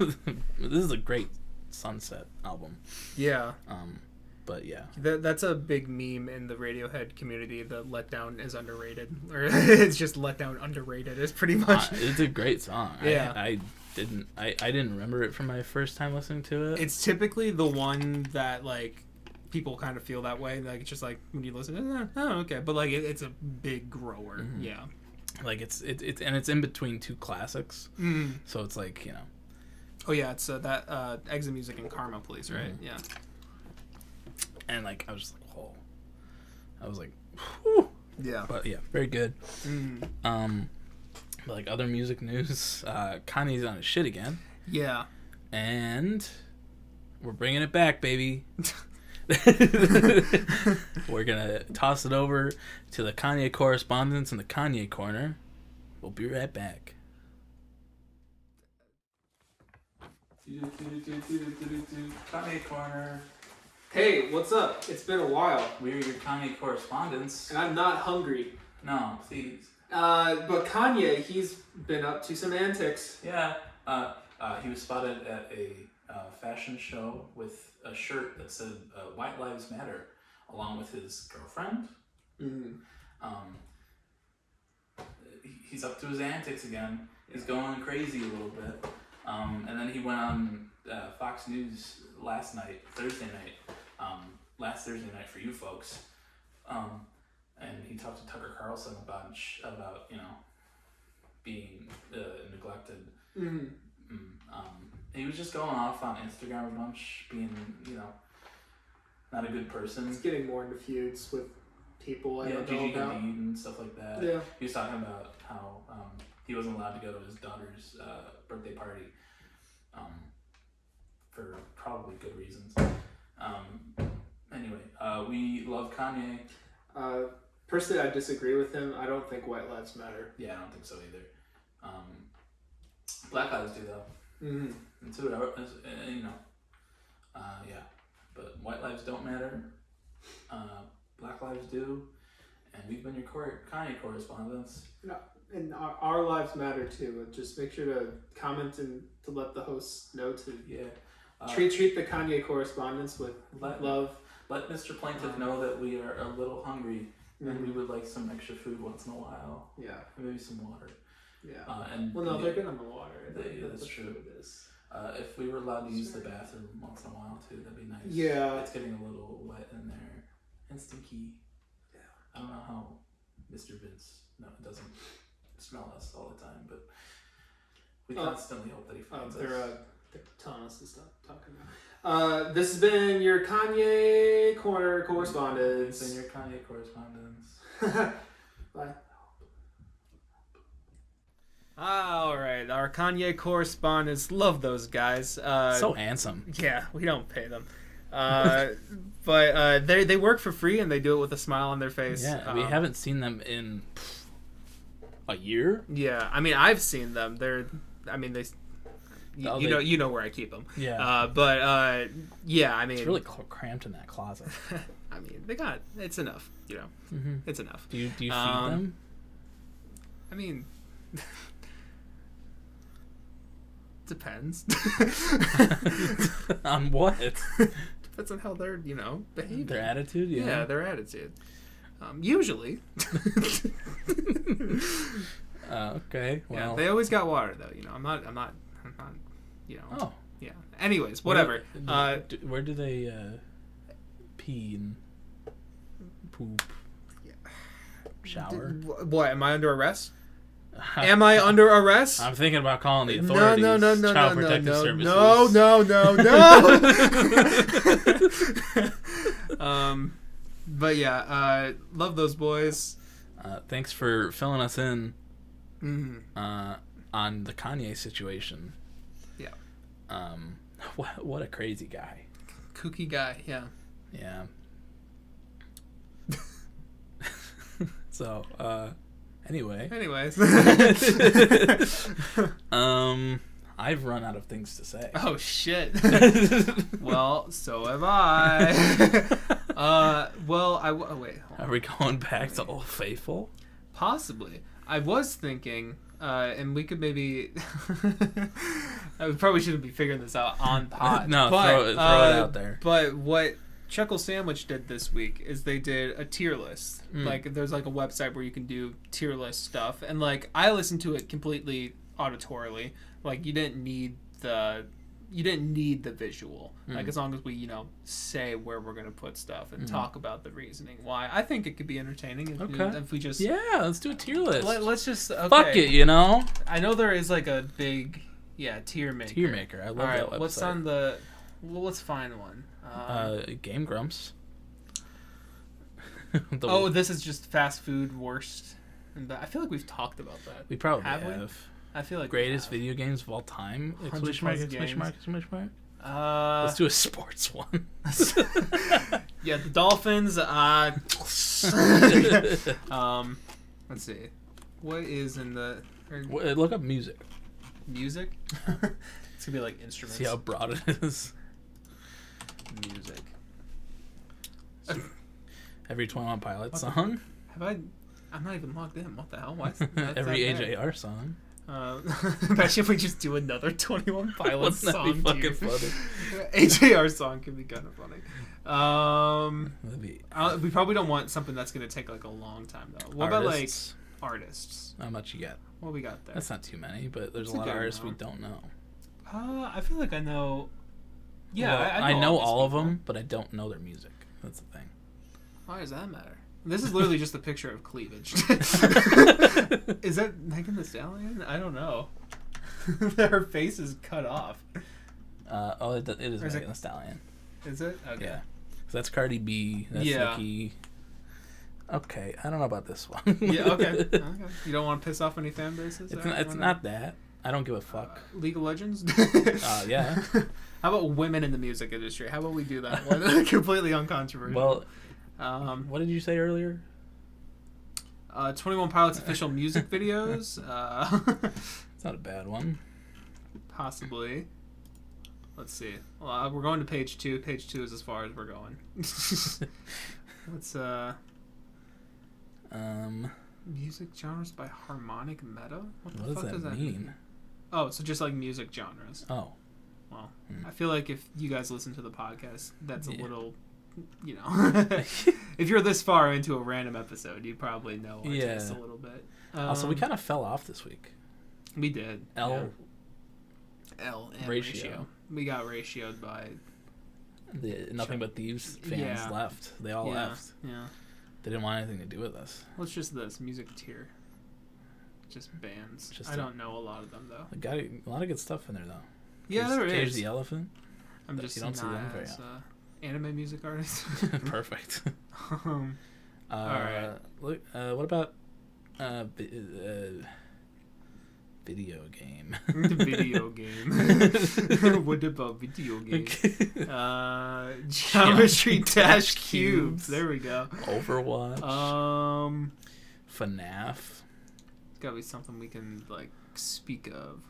this is a great sunset album. Yeah. Um, but yeah, That, that's a big meme in the Radiohead community. The letdown is underrated, or it's just letdown underrated. Is pretty much. Uh, it's a great song. Yeah. I, I didn't I, I didn't remember it from my first time listening to it. It's typically the one that like people kind of feel that way. Like it's just like when you listen, eh, oh okay, but like it, it's a big grower. Mhm. Yeah. like it's it, it's and it's in between two classics, Mm. so it's like you know Oh yeah, it's uh, that uh, Exit Music and Karma Police, right? Mhm. Yeah. And like I was just like, whoa. I was like, whew. Yeah. but yeah, very good. Mm. Um, but, like other music news, uh, Kanye's on his shit again, Yeah. and we're bringing it back, baby. we're gonna toss it over to the Kanye correspondents in the Kanye corner. We'll be right back. Kanye corner. Hey, what's up? It's been a while, We're your Kanye correspondents. and I'm not hungry. No, please. Uh, but Kanye, he's been up to some antics. Yeah, uh, uh, he was spotted at a uh, fashion show with a shirt that said uh, "White Lives Matter," along with his girlfriend. Mm-hmm. Um, he's up to his antics again. He's going crazy a little bit. Um, and then he went on uh, Fox News last night, Thursday night, um, last Thursday night for you folks. Um, and he talked to Tucker Carlson a bunch about, you know, being uh, neglected Mm. Mm, um, he was just going off on Instagram a bunch, being you know not a good person. He's getting more into feuds with people I yeah, don't know Gigi about. Hadid and stuff like that. Yeah. He was talking about how um, he wasn't allowed to go to his daughter's uh, birthday party um, for probably good reasons. Um, anyway, uh, we love Kanye. Uh, personally, I disagree with him. I don't think white lives matter. Yeah, I don't think so either. Um, Black lives do though. Mm. Hmm. And so, uh, you know, uh, yeah. But white lives don't matter. uh, Black Lives Do, and we've been your cor- Kanye correspondents. And our, our lives matter too. Just make sure to comment and to let the hosts know to Yeah. Uh, treat treat the Kanye correspondence with let, love. let Mr. Plaintiff Um, know that we are a little hungry and we Mhm. would like some extra food once in a while, Yeah, and maybe some water. yeah. Uh, and well, no, they're good on the water. They- That- that's true. it is. Uh, if we were allowed to use the bathroom once in a while too, that'd be nice. Yeah. It's getting a little wet in there and stinky. Yeah. I don't know how Mr. Vince no it doesn't smell us all the time, but we Oh. constantly hope that he Oh, finds they're, us. They're telling us to stop talking now. Uh, this has been your Kanye corner It's correspondence. in your Kanye correspondence. Bye. All right, our Kanye correspondents love those guys. Uh, so handsome. yeah, we don't pay them, uh, but uh, they they work for free and they do it with a smile on their face. Yeah, we Um, haven't seen them in a year. Yeah, I mean I've seen them. They're, I mean they, you, Oh, you know you know where I keep them. Yeah, Uh, but uh, yeah, I mean it's really cramped in that closet. I mean, they got it's enough. You know, hmm it's enough. Do you do you feed Um, them? I mean, depends. on what? depends on how they're you know behaving. Their attitude. yeah. Yeah. their attitude. Um, usually. Uh, okay. yeah, Well. they always got water though. You know, I'm not. I'm not. I'm not. You know. oh. Yeah. Anyways, whatever. Where, Uh, do- where do they uh, pee and poop? Shower. d- wh- what? Am I under arrest? Am I under arrest? I'm thinking about calling the authorities. no, no, no, Child no, no, Protective no, Services. no, no, no. um, but yeah, uh, love those boys. Uh, thanks for filling us in Mhm. uh, on the Kanye situation. Um, what what a crazy guy. Kooky guy. Yeah. Yeah. so, uh, anyway, Anyways. um, I've run out of things to say. oh shit. well, so have I. uh, well, I w- oh, wait. Are we going back to Old Faithful? Possibly. I was thinking, uh, and we could maybe. I probably shouldn't be figuring this out on pod. No, but, throw it- throw uh, it out there. But what Chuckle Sandwich did this week is they did a tier list. Mm. Like, there's like a website where you can do tier list stuff, and like I listened to it completely auditorily. Like, you didn't need the. You didn't need the visual. Like Mm. as long as we, you know, say where we're gonna put stuff and Mhm. talk about the reasoning why. I think it could be entertaining if, we, Okay. if we just Yeah, let's do a tier list. let, us just okay. Fuck it, you know. I know there is like a big yeah tier maker. Tier maker. I love All that right, website. what's on the? Well, let's find one. Um, uh, Game Grumps. Oh, this is just fast food worst. I feel like we've talked about that. we probably have have, we? I feel like greatest video games of all time. 100 Exclamation mark! Exclamation mark! Exclamation mark! Uh, Let's do a sports one. yeah, the Dolphins. Uh, um, let's see. What is in the or Wha- Look up music. music? it's gonna be like instruments. See how broad it is. music. Every Twenty One Pilot song. Have I? I'm not even logged in. What the hell? Why? is Every? AJR song. Uh, imagine if we just do another 21 Pilots song. be fucking tier. funny? AJR song can be kind of funny. Um, be uh, we probably don't want something that's gonna take like a long time though. What artists. about like artists? How much you get? What we got there? That's not too many, but there's That's a lot of artists we don't know. Uh, I feel like I know. Yeah, Well, I, I know, all of them, but I don't know their music. That's the thing. Why does that matter? This is literally just a picture of cleavage. is that Megan Thee Stallion? I don't know. Her face is cut off. Uh, oh, it, it is Or is it- Megan Thee Stallion. Is it? Okay. Yeah. So that's Cardi B. That's Yeah. Nicki. Okay, I don't know about this one. Yeah. Okay. okay. You don't want to piss off any fan bases? It's, not, it's not that. I don't give a fuck. Uh, League of Legends. Uh, yeah. How about women in the music industry? How about we do that one? Completely uncontroversial. Well, um, what did you say earlier? uh, Twenty One Pilots official music videos, uh, It's not a bad one. possibly. Let's see. Well, uh, we're going to page two. Page two is as far as we're going. Let's uh, Um, music genres by harmonic meta. What the what does fuck that, does that mean? Oh, so just like music genres. Oh, Well, Hmm. I feel like if you guys listen to the podcast, that's a little, you know, if you're this far into a random episode, you probably know our Yeah. taste a little bit. also we Um, kind of fell off this week. we did L, yeah. L and Ratio. ratio. We got ratioed by the nothing but thieves fans Yeah. left. They all yeah, left. Yeah. They didn't want anything to do with us. What's just this music tier? Just bands. Just I a- don't know a lot of them though. Got a lot of good stuff in there though. Yeah, Cage, there Cage the elephant. I'm but just you don't see them very as, uh, anime music artist. Perfect. um, Uh, right. Look, uh, what about uh, uh, video game? video game. what about video game? Uh, Geometry Dash Dash Cubes. Cubes. There we go. Overwatch. Um, FNAF. it's gotta be something we can like speak of.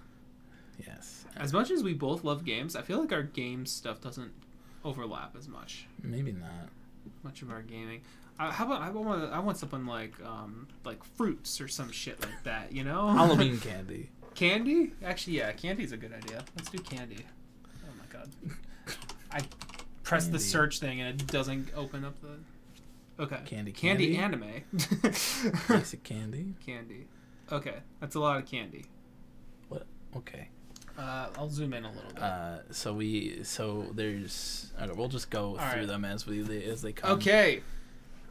Yes. As much as we both love games, I feel like our game stuff doesn't overlap as much. Maybe not. Much of our gaming. Uh, how about I want I want something like um like fruits or some shit like that. You know, Halloween candy. candy. Actually, yeah, candy's a good idea. Let's do candy. Oh my god. I press the search thing and it doesn't open up the. Okay. Candy Candy, candy? anime. Basic candy. candy. Okay, that's a lot of candy. What? Okay. Uh, I'll zoom in a little bit. Uh, so we so there's okay, we'll just go All through right. them as we as they come. okay,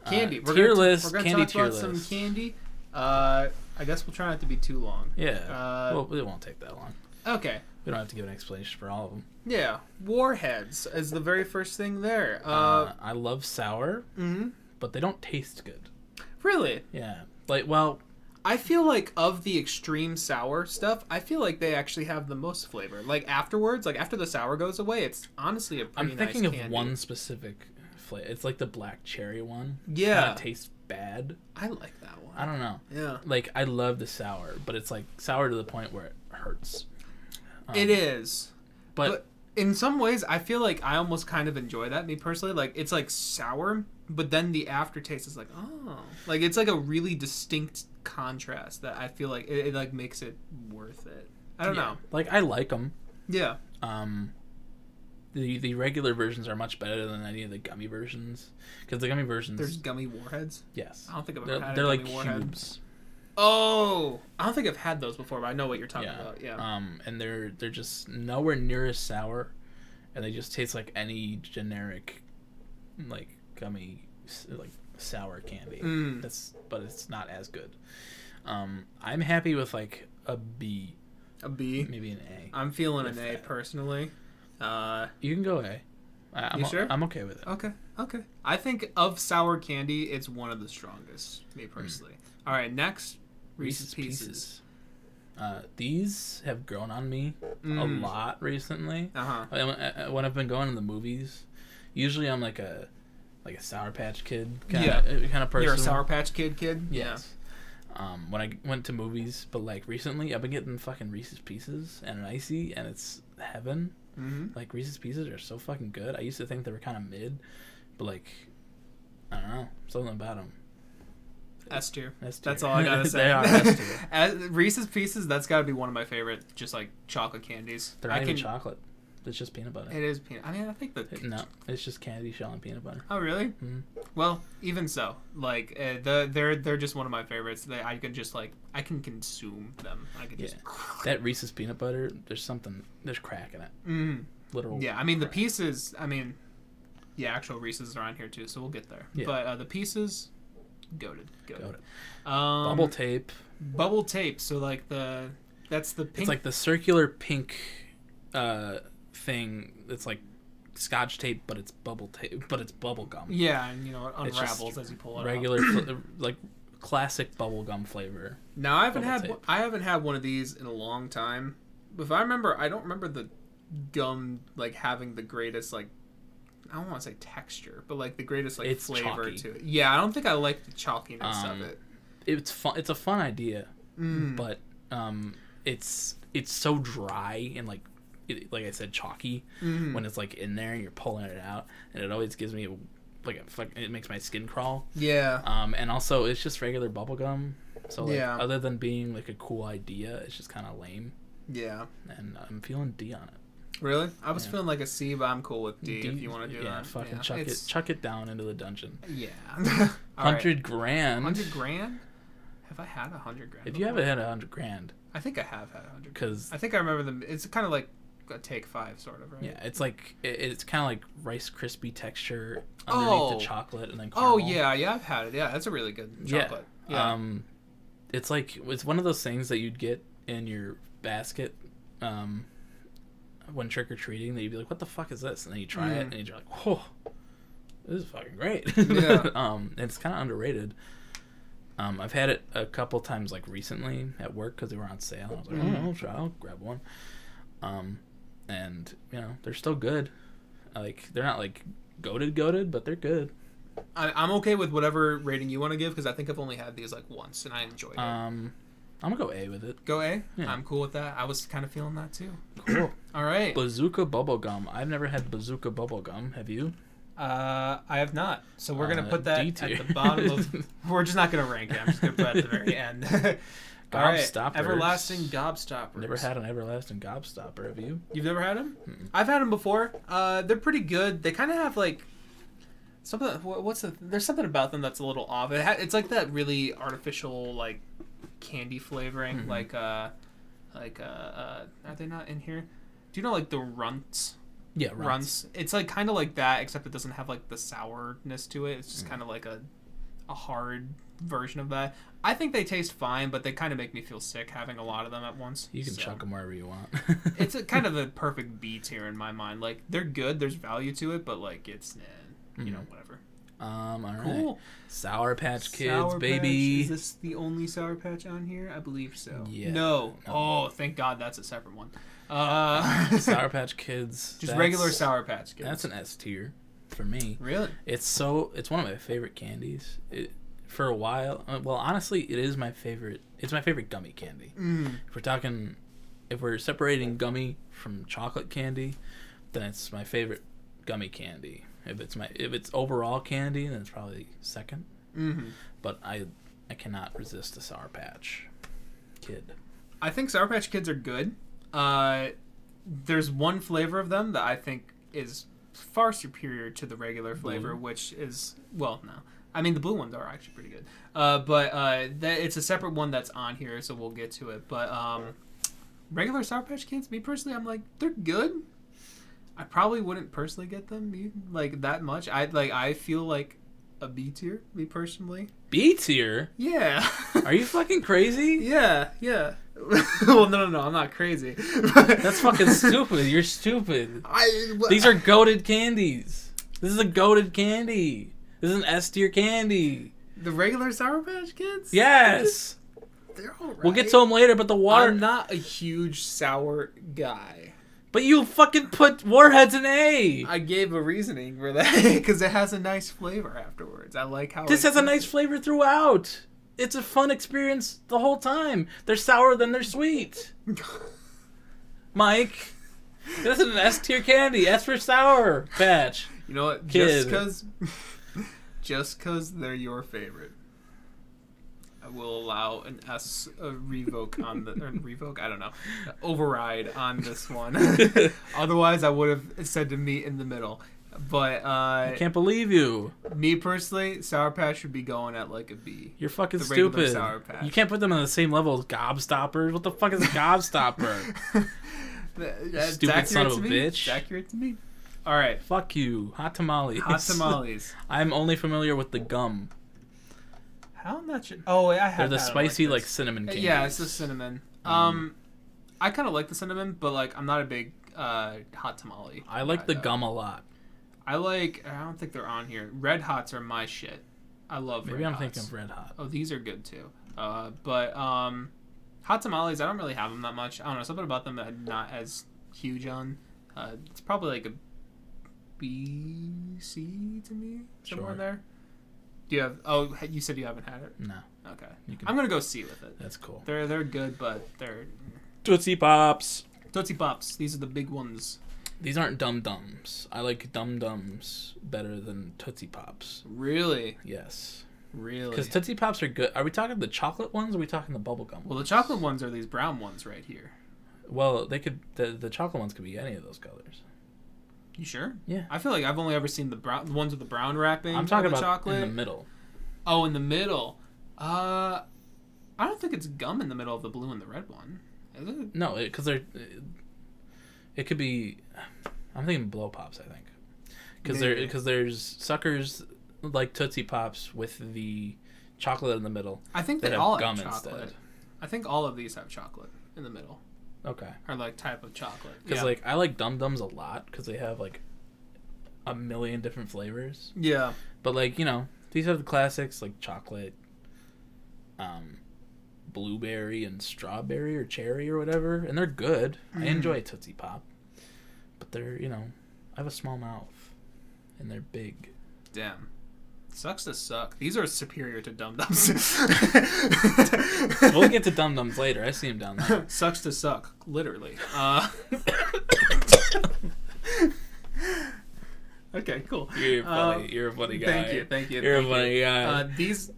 Uh, candy. we're tier gonna, list. We're gonna candy talk tier about list. some candy. Uh, I guess we'll try not to be too long. Yeah. Uh, well, it won't take that long. Okay. We don't have to give an explanation for all of them. Yeah, warheads is the very first thing there. Uh, Uh, I love sour, mhm. but they don't taste good. really, Yeah. Like, well, I feel like of the extreme sour stuff, I feel like they actually have the most flavor. Like afterwards, like after the sour goes away, it's honestly a pretty I'm thinking nice of candy. one specific flavor. It's like the black cherry one. Yeah. Of tastes bad. I like that one. I don't know. Yeah. Like, I love the sour, but it's like sour to the point where it hurts. Um, it is. But, but in some ways i feel like i almost kind of enjoy that me personally like it's like sour but then the aftertaste is like oh like it's like a really distinct contrast that i feel like it, it like makes it worth it. I don't yeah. know. Like, I like them. yeah. Um, the the regular versions are much better than any of the gummy versions. Because the gummy versions, there's gummy warheads? Yes, i don't think i've ever they're, had they're like warhead. cubes. oh! I don't think i've had those before but i know what you're talking yeah. about yeah. Um, and they're they're just nowhere near as sour, and they just taste like any generic, like gummy, like sour candy. Mm. That's but it's not as good. Um, I'm happy with like a B, a b maybe an A. i'm feeling an a that. personally uh You can go A. I, I'm You sure? I'm okay with it. Okay, okay. I think of sour candy, it's one of the strongest, me personally. All right, next Reese's, Pieces. Uh, these have grown on me a Mm. lot recently. Uh huh. I- I- When I've been going to the movies, usually I'm like a like a Sour Patch Kid kind Yeah. of kind of person. You're a Sour Patch Kid kid. Yes. Um, when I went to movies, but like recently, I've been getting fucking Reese's Pieces and an icy, and it's heaven. Yeah. hmm Like Reese's Pieces are so fucking good. I used to think they were kind of mid, but like, I don't know, something about them. S tier. That's all I gotta say. they are S tier. Reese's Pieces. That's got to be one of my favorite, just like chocolate candies. They're I not even can- chocolate. It's just peanut butter. It is peanut. I mean, I think the. It- no, it's just candy shell and peanut butter. Oh really? Mhm. Well, even so, like uh, the they're they're just one of my favorites. They I can just like I can consume them. I can just. That Reese's peanut butter, there's something, there's crack in it. Mm. Literal. Yeah, I mean the pieces. I mean, yeah, actual Reese's are on here too, so we'll get there. Yeah. But uh, the pieces, goated, goaded. Goated. Um, Bubble tape. bubble tape. So like the that's the pink. It's like the circular pink uh, thing. It's like scotch tape, but it's bubble tape, but it's bubble gum. yeah, and you know it unravels as you pull it. Regular, fl- like classic bubble gum flavor. Now I haven't had tape. one- I haven't had one of these in a long time. If I remember, I don't remember the gum like having the greatest like. I don't want to say texture, but like the greatest like It's flavor chalky. to it. Yeah, I don't think I like the chalkiness Um, of it. It's fun. It's a fun idea, Mm. but um, it's it's so dry and like it, like I said, chalky Mhm. when it's like in there and you're pulling it out, and it always gives me like a fuck. It makes my skin crawl. yeah. Um, and also it's just regular bubble gum. So like, Yeah. other than being like a cool idea, it's just kind of lame. Yeah. And I'm feeling D on it. Really? I was Yeah. feeling like a C, but I'm cool with D, D- if you want to do yeah, that. fucking yeah. chuck It's- it, chuck it down into the dungeon. Yeah. All right. Hundred grand. Hundred grand? Have I had a hundred grand? If you before? haven't had a hundred grand, I think I have had a hundred. because I think I remember them. It's kind of like a take five, sort of, right? yeah, it's like it, it's kind of like Rice Krispie texture underneath Oh. the chocolate and then Caramel. Oh yeah, yeah, I've had it. Yeah, that's a really good chocolate. Yeah. Um, it's like it's one of those things that you'd get in your basket, um, when trick or treating. That you'd be like, "What the fuck is this?" And then you try it, Mm. and you're like, "Whoa, this is fucking great." Yeah. um, it's kind of underrated. Um, I've had it a couple times like recently at work because they were on sale. I was like, Mm. "Oh, I'll try. I'll grab one." Um, and you know they're still good. Like they're not like goated goated, but they're good. I, I'm okay with whatever rating you want to give because I think I've only had these like once and I enjoyed it. Um, I'm gonna go A with it. Go A. yeah. am cool with that. I was kind of feeling that too. Cool. All right. Bazooka bubblegum. I've never had bazooka bubblegum. Have you? Uh, I have not. So we're gonna Uh, put that D at the bottom of. We're just not gonna rank it. I'm just gonna put it at the very end. Right. Gobstoppers. Everlasting gobstopper. Never had an everlasting gobstopper. Have you? You've never had them? Mm-mm. I've had them before. Uh, they're pretty good. They kind of have like something. What's the? There's something about them that's a little off. It ha, it's like that really artificial like candy flavoring. Mhm. Like uh, like uh, uh, are they not in here? Do you know like the runts? Yeah, Runts. It's like kind of like that, except it doesn't have like the sourness to it. It's just Mm. kind of like a a hard version of that. I think they taste fine, but they kind of make me feel sick having a lot of them at once. You can so. chuck them wherever you want. it's a kind of a perfect B tier in my mind. Like they're good, there's value to it, but like it's eh, you know Mhm. whatever. um. All right. Cool. Sour Patch Kids, Sour Patch. baby. Is this the only Sour Patch on here? I believe so. Yeah. No. No. Oh, thank God, that's a separate one. Uh, Sour Patch Kids. just regular Sour Patch Kids. That's an S tier for me. really. It's so. It's one of my favorite candies. It, for a while. uh, Well, honestly, it is my favorite. It's my favorite gummy candy. Mm. If we're talking, if we're separating gummy from chocolate candy, then it's my favorite gummy candy. If it's my if it's overall candy, then it's probably second. hmm But I I cannot resist a Sour Patch Kid. I think Sour Patch Kids are good. Uh, there's one flavor of them that I think is far superior to the regular flavor, which is well, no. I mean, the blue ones are actually pretty good. Uh, but uh, that, it's a separate one that's on here, so we'll get to it. But um, regular Sour Patch Kids, me personally, I'm like they're good. I probably wouldn't personally get them like that much. I like I feel like a B tier, me personally. B tier? Yeah. Are you fucking crazy? Yeah, yeah. well, no, no, no. I'm not crazy. That's fucking stupid. You're stupid. I, These are goated candies. This is a goated candy. This is an S tier candy. the regular Sour Patch Kids. Yes. they're all right. We'll get to them later, but the water. I'm not a huge sour guy. But you fucking put Warheads in A. I gave a reasoning for that because it has a nice flavor afterwards. I like how This has a nice flavor throughout. It's a fun experience the whole time. They're sour, then they're sweet. Mike, this is an S tier candy. S for sour patch. You know what? Kid. Just because, just because they're your favorite, I will allow an S a revoke on the or revoke. I don't know, override on this one. Otherwise, I would have said to meet in the middle. But I uh, can't believe you. me personally, Sour Patch should be going at like a B. You're fucking The stupid. Sour Patch. You can't put them on the same level as Gobstoppers. What the fuck is a Gobstopper? That's Stupid accurate son of a me. bitch. Accurate to me. All right, fuck you. Hot tamales. hot tamales. I'm only familiar with the gum. How much? Oh, I have. They're the spicy like, this. cinnamon candies. Yeah, it's the cinnamon. Mm. Um, I kind of like the cinnamon, but like I'm not a big uh hot tamale. I like the though. gum a lot. I like. I don't think they're on here. Red hots are my shit. I love. Maybe Red I'm Hots. thinking of red hot. Oh, these are good too. Uh, but um, hot tamales. I don't really have them that much. I don't know something about them that I'm not as huge on. Uh, it's probably like a B C to me somewhere Sure. there. Do you have? Oh, you said you haven't had it. No, Okay, you can. I'm gonna go C with it. That's cool. They're they're good, but they're Tootsie Pops. Tootsie Pops. These are the big ones. These aren't Dum Dums. I like Dum Dums better than Tootsie Pops. Really, Yes. really. Because Tootsie Pops are good. Are we talking the chocolate ones or are we talking the bubble bubblegum well, the chocolate ones are these brown ones right here. Well, they could. The, the chocolate ones could be any of those colors. You sure? Yeah. I feel like I've only ever seen the brown the ones with the brown wrapping. I'm talking the about chocolate. in the middle. Oh, in the middle. Uh, I don't think it's gum in the middle of the blue and the red one. Is it? No, because they're. It could be. I'm thinking blow pops. I think because there because there's suckers like Tootsie Pops with the chocolate in the middle I think they have all gum have chocolate. instead. I think all of these have chocolate in the middle, Okay. or like type of chocolate. Because yeah. like I like Dum Dums a lot because they have like a million different flavors. yeah, But like you know these are the classics like chocolate, um, blueberry and strawberry or cherry or whatever, and they're good. I Mhm. enjoy a Tootsie Pop, but they're you know I have a small mouth, and they're big. damn. Sucks to suck. These are superior to Dum Dums. we'll get to Dum Dums later. I see them down there. Sucks to suck, literally. Uh, okay, cool. You're funny. Um, You're a funny guy. Thank you, thank you. You're thank a funny you. guy. Uh, these,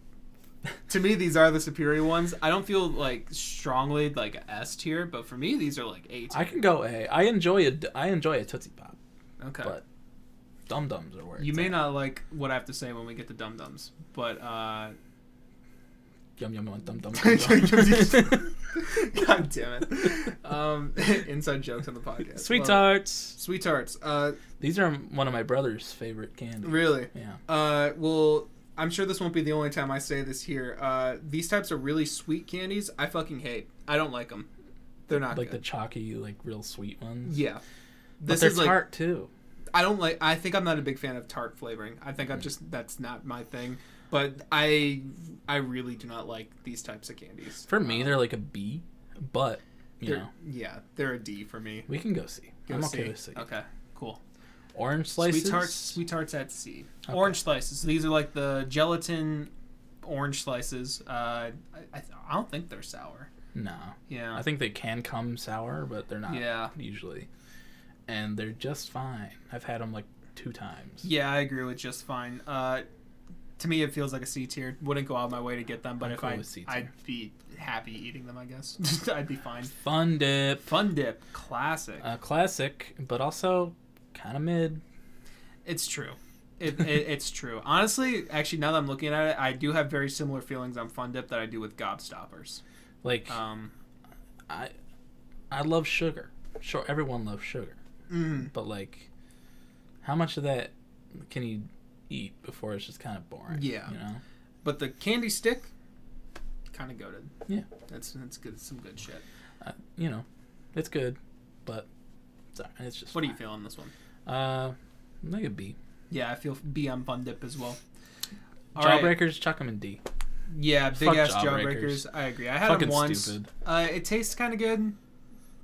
to me, these are the superior ones. I don't feel like strongly like a S tier, but for me, these are like A tier. I can go A. I enjoy a I enjoy a Tootsie Pop, okay. but Dum Dums are where you may at. not like what I have to say when we get to Dum Dums, but uh, Yum yum yum dum dum. God damn it. Um, inside jokes on the podcast. Sweet Love it. tarts. Sweet tarts. Uh, These are one of my brother's favorite candy. really. Yeah. Uh, well, I'm sure this won't be the only time I say this here. Uh, these types of really sweet candies, I fucking hate. I don't like them. They're not like the chalky, like real sweet ones. yeah. But This they're is like tart too. I don't like. I think I'm not a big fan of tart flavoring. I think Mm. I'm just that's not my thing. But I I really do not like these types of candies. For me, Um, they're like a B, but you know yeah they're a D for me. we can go C. Go I'm C. okay with C. Okay, cool. Orange slices. Sweet tarts, sweet tarts at C. Okay. Orange slices. These are like the gelatin orange slices. Uh, I, I, don't think they're sour. No, Yeah. I think they can come sour, but they're not Yeah. usually, and they're just fine. I've had them like two times. Yeah, I agree with just fine. Uh, to me, it feels like a C tier. Wouldn't go out of my way to get them, but I'm if cool I, I'd be happy eating them. I guess I'd be fine. Fun dip, Fun dip, classic. a classic, but also kind of mid. it's true. It, it, it's true. Honestly, actually, now that I'm looking at it, I do have very similar feelings on Fun Dip that I do with Gobstoppers. Like Um, I, I love sugar. Sure, everyone loves sugar, mm, but like, how much of that can you eat before it's just kind of boring? Yeah. you know. but the candy stick, kind of goated. Yeah. that's that's good. Some good shit. Uh, you know, it's good, but sorry, it's just. What do you fine. feel on this one? Uh, like a B. Yeah, I feel B on Fun Dip as well. All right. Jawbreakers, chuck them in D. Yeah, big Fuck ass Jawbreakers. jawbreakers. I agree. I had Fucking them once. stupid. Uh, it tastes kind of good,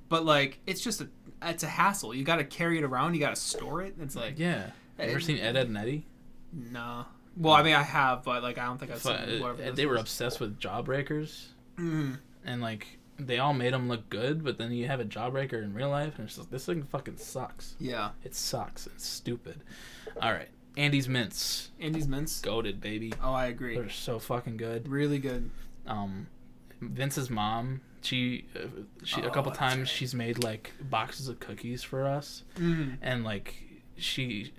but like it's just a it's a hassle. You got to carry it around. You got to store it. It's like yeah. You ever seen Ed, Ed and Eddie? nah. Well, I mean, I have, but like I don't think I've seen whoever uh, this they were obsessed with jawbreakers, Mhm. and like they all made them look good, but then you have a jawbreaker in real life, and it's just this thing fucking sucks. Yeah, It sucks. It's stupid. All right, Andy's mints, Andy's mints. goated baby. Oh, I agree. They're so fucking good. Really good. Um, Vince's mom, she, uh, she a Oh, couple times right. she's made like boxes of cookies for us, Mm. and like she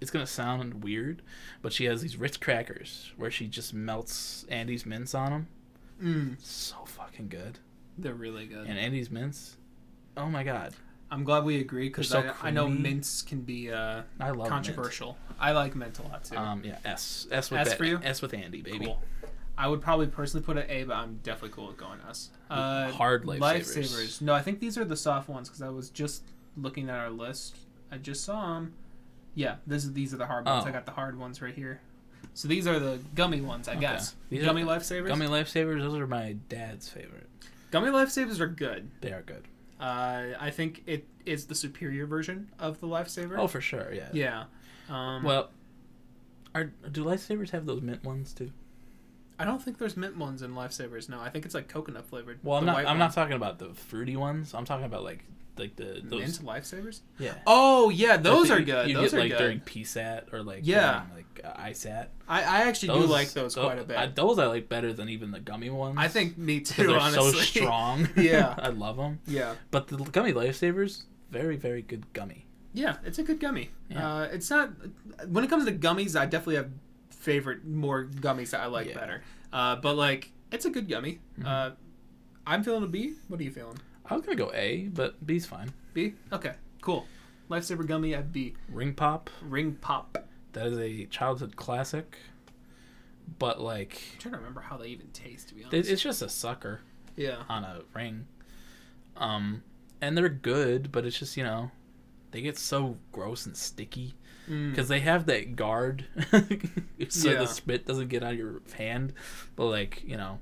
it's gonna sound weird but she has these ritz crackers where she just melts andy's mints on them Mm. so fucking good They're really good. and andy's mints oh my god I'm glad we agree because so I, I know mints can be uh, i love controversial. I like mint a lot too. um yeah s s with S that- for you? s with andy baby Cool. I would probably personally put it A, but I'm definitely cool with going S. Uh, Hard lifesavers. lifesavers. No, I think these are the soft ones because I was just looking at our list. I just saw them. Yeah, this is these are the hard ones. Oh. I got the hard ones right here. So these are the gummy ones, I Okay. guess. These gummy lifesavers. gummy lifesavers those are my dad's favorite gummy lifesavers are good. they are good Uh, I think it is the superior version of the lifesaver. oh for sure yeah yeah. Um, well are do lifesavers have those mint ones too I don't think there's mint ones in lifesavers. No, I think it's like coconut flavored. Well, I'm not. I'm one. not talking about the fruity ones. I'm talking about like like the those. mint lifesavers. Yeah. Oh yeah, those are good. You those get are like good. during PSAT or like Yeah. during, like uh, ISAT. I, I actually do like those quite a bit. I, those I like better than even the gummy ones. I think me too. they're honestly, so strong. Yeah. I love them. yeah, But the gummy lifesavers, very very good gummy. yeah, it's a good gummy. Yeah. Uh, it's not when it comes to gummies. I definitely have favorite more gummies that I like Yeah. better. Uh, but like, it's a good gummy. Mhm. Uh, I'm feeling a B. What are you feeling? I was gonna go A, but B's fine. B. Okay, cool. Lifesaver gummy at B. Ring pop, Ring pop. that is a childhood classic. But like, I'm trying to remember how they even taste. To be it, honest. it's just a sucker yeah. on a ring. Um, and they're good, but it's just you know, they get so gross and sticky. Mm. because they have that guard so Yeah. the spit doesn't get out of your hand but like you know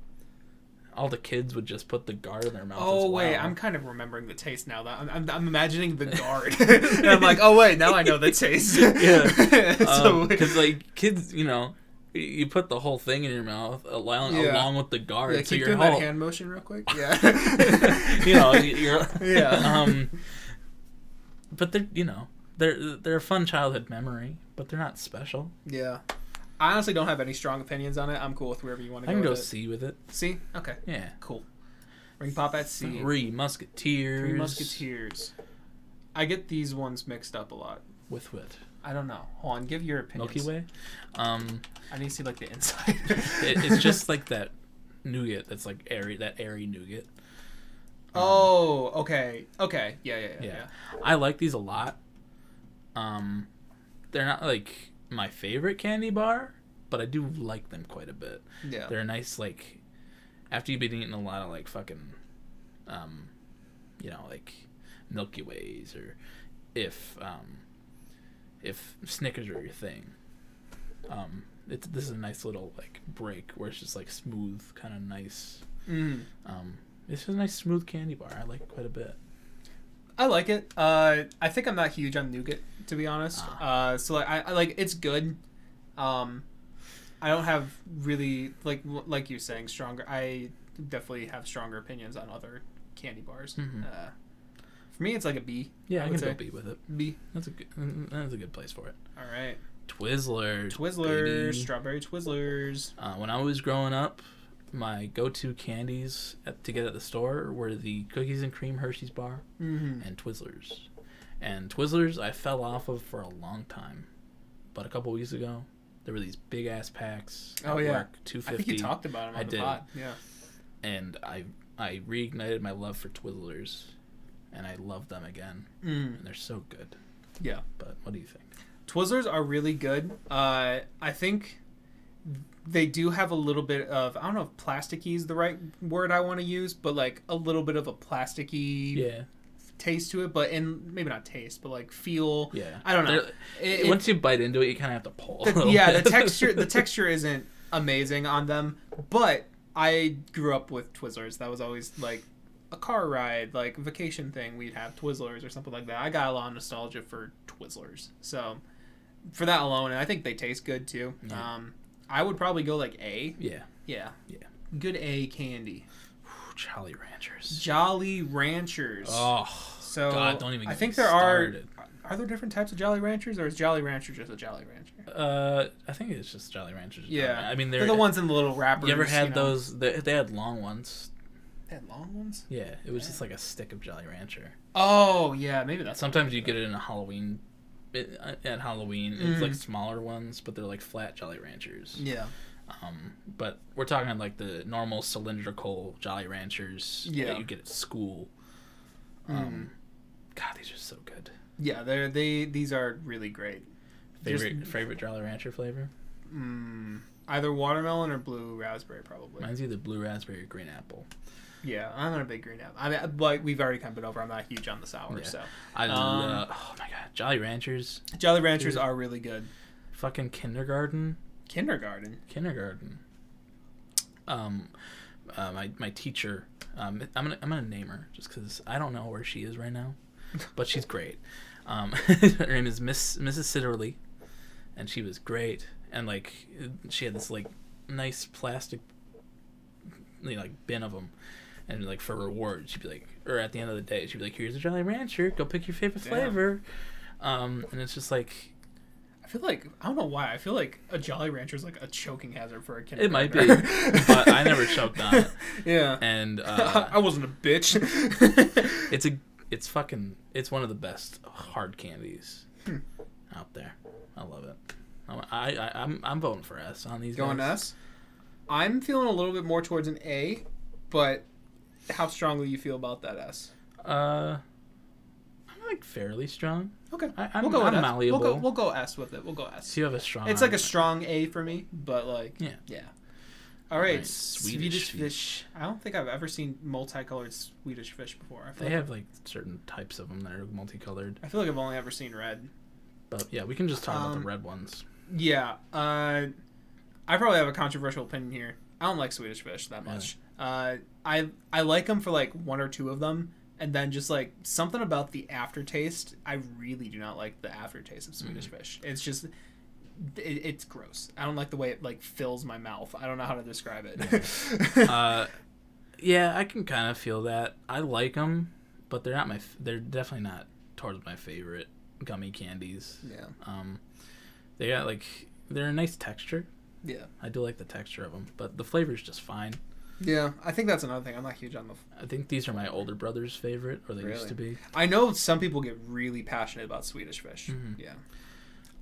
all the kids would just put the guard in their mouth Oh as wait. I'm kind of remembering the taste now. That I'm, I'm, I'm imagining the guard, and I'm like, oh wait, now I know the taste. Yeah. so because like kids you know you put the whole thing in your mouth along, Yeah. along with the guard yeah, so keep your doing whole that hand motion real quick. Yeah. you know you're Yeah. um but they're you know they're they're a fun childhood memory but they're not special yeah. I honestly don't have any strong opinions on it. I'm cool with wherever you want to go. i go. can go with it. C with it C. Okay. yeah Cool. Ring pop at C. three musketeers Three Musketeers. I get these ones mixed up a lot. with what I don't know. Hold on, give your opinion. Milky Way. Um, I need to see like the inside. it, it's just like that nougat that's like airy, that airy nougat. Um, Oh, okay, okay, yeah, yeah, yeah. Yeah. yeah. I like these a lot. Um, they're not like my favorite candy bar, but I do like them quite a bit. yeah. They're a nice like after you've been eating a lot of like fucking, um, you know, like Milky Ways or if um, if Snickers are your thing. Um, it's this is a nice little like break where it's just like smooth, kind of nice. Mm. Um, it's just a nice smooth candy bar. I like it quite a bit. I like it. Uh, I think I'm not huge on nougat, to be honest. Ah. Uh, so like, I, I like it's good. Um, I don't have really like like you're saying stronger. I definitely have stronger opinions on other candy bars. Mhm. Uh, for me, it's like a B. Yeah, I I, can say. go B with it. B. That's a good. mm, That's a good place for it. All right. Twizzlers. Twizzlers, baby. strawberry Twizzlers. Uh, when I was growing up, my go-to candies at, to get at the store were the cookies and cream Hershey's bar Mm-hmm. and Twizzlers. And Twizzlers, I fell off of for a long time, but a couple weeks ago, there were these big ass packs. Oh, yeah. two I think you talked about them on I the did. pod. Yeah. and I I reignited my love for Twizzlers, and I love them again, Mm. and they're so good. Yeah. But what do you think? Twizzlers are really good. Uh, I think they do have a little bit of I don't know if plasticky is the right word I want to use, but like a little bit of a plasticky Yeah, taste to it, but in maybe not taste, but like feel. yeah. I don't know. It- it- Once you bite into it, you kind of have to pull. the- yeah, the texture the texture isn't amazing on them, but I grew up with Twizzlers. That was always like a car ride, like vacation thing. We'd have Twizzlers or something like that. I got a lot of nostalgia for Twizzlers, so for that alone, and I think they taste good too. Yeah. Um, I would probably go like A. Yeah. Yeah. Yeah. Good A candy. Jolly Ranchers. Jolly Ranchers. Oh, so God, don't even I think there started. are. Are there different types of Jolly Ranchers, or is Jolly Rancher just a Jolly Rancher? Uh, I think it's just Jolly Ranchers. Yeah. I mean They're, they're, the ones in the little wrappers. You ever had know. those? They, they had long ones. They had long ones. Yeah, it was just like a stick of Jolly Rancher. Oh yeah, maybe that's Sometimes you get it in a Halloween. It, at Halloween, it's like Mhm. smaller ones, but they're like flat Jolly Ranchers. Yeah. Um, but we're talking like the normal cylindrical Jolly Ranchers Yeah. that you get at school. Um, God, these are so good. Yeah, they're they these are really great. Favorite Just- favorite Jolly Rancher flavor? Mm, either watermelon or blue raspberry, probably. Mine's either blue raspberry or green apple. Yeah, I'm not a big green apple. I mean, like we've already kind of been over. I'm not huge on the sour, Yeah. so I Um, love. Oh my god, Jolly Ranchers, Jolly Ranchers Dude. are really good. fucking kindergarten, Kindergarten. kindergarten. Um, uh, my my teacher. Um, I'm gonna I'm gonna name her just because I don't know where she is right now, but she's great. Um, her name is Miss Mrs. Sitterly, and she was great. And like she had this like nice plastic, you know, like bin of them, and like for rewards, she'd be like, or at the end of the day, she'd be like, "Here's a Jolly Rancher. Go pick your favorite Damn. flavor." Um, and it's just like I feel like I don't know why. I feel like a Jolly Rancher is like a choking hazard for a kid. It might be, but I never choked on it. Yeah. and uh, I wasn't a bitch. it's a it's fucking it's one of the best hard candies Hmm. out there. I love it. I'm, I, I I'm I'm voting for S on these. Guys. Going. S. I'm feeling a little bit more towards an A, but how strongly you feel about that S? Uh, I'm like fairly strong. Okay, I, I'm, we'll go I'm malleable. We'll go, we'll go S with it. We'll go S. so you have a strong. It's like a strong A for me, but like Yeah. yeah. All right, Alright, Swedish, Swedish fish. I don't think I've ever seen multicolored Swedish fish before. I They like, have like certain types of them that are multicolored. I feel like I've only ever seen red. But yeah, we can just talk about Um, the red ones. Yeah, uh, I probably have a controversial opinion here. I don't like Swedish fish that much. Uh, I I like them for like one or two of them, and then just like something about the aftertaste. I really do not like the aftertaste of Swedish Mm. fish. It's just it, it's gross. I don't like the way it like fills my mouth. I don't know how to describe it. uh, yeah, I can kind of feel that. I like them, but they're not my. f- They're definitely not towards my favorite gummy candies. yeah, Um, they got like they're a nice texture. yeah, I do like the texture of them, but the flavor's just fine. Yeah. I think that's another thing. I'm not huge on the. I think these are my older brother's favorite, or they Really? used to be. I know some people get really passionate about Swedish fish. Mhm. Yeah,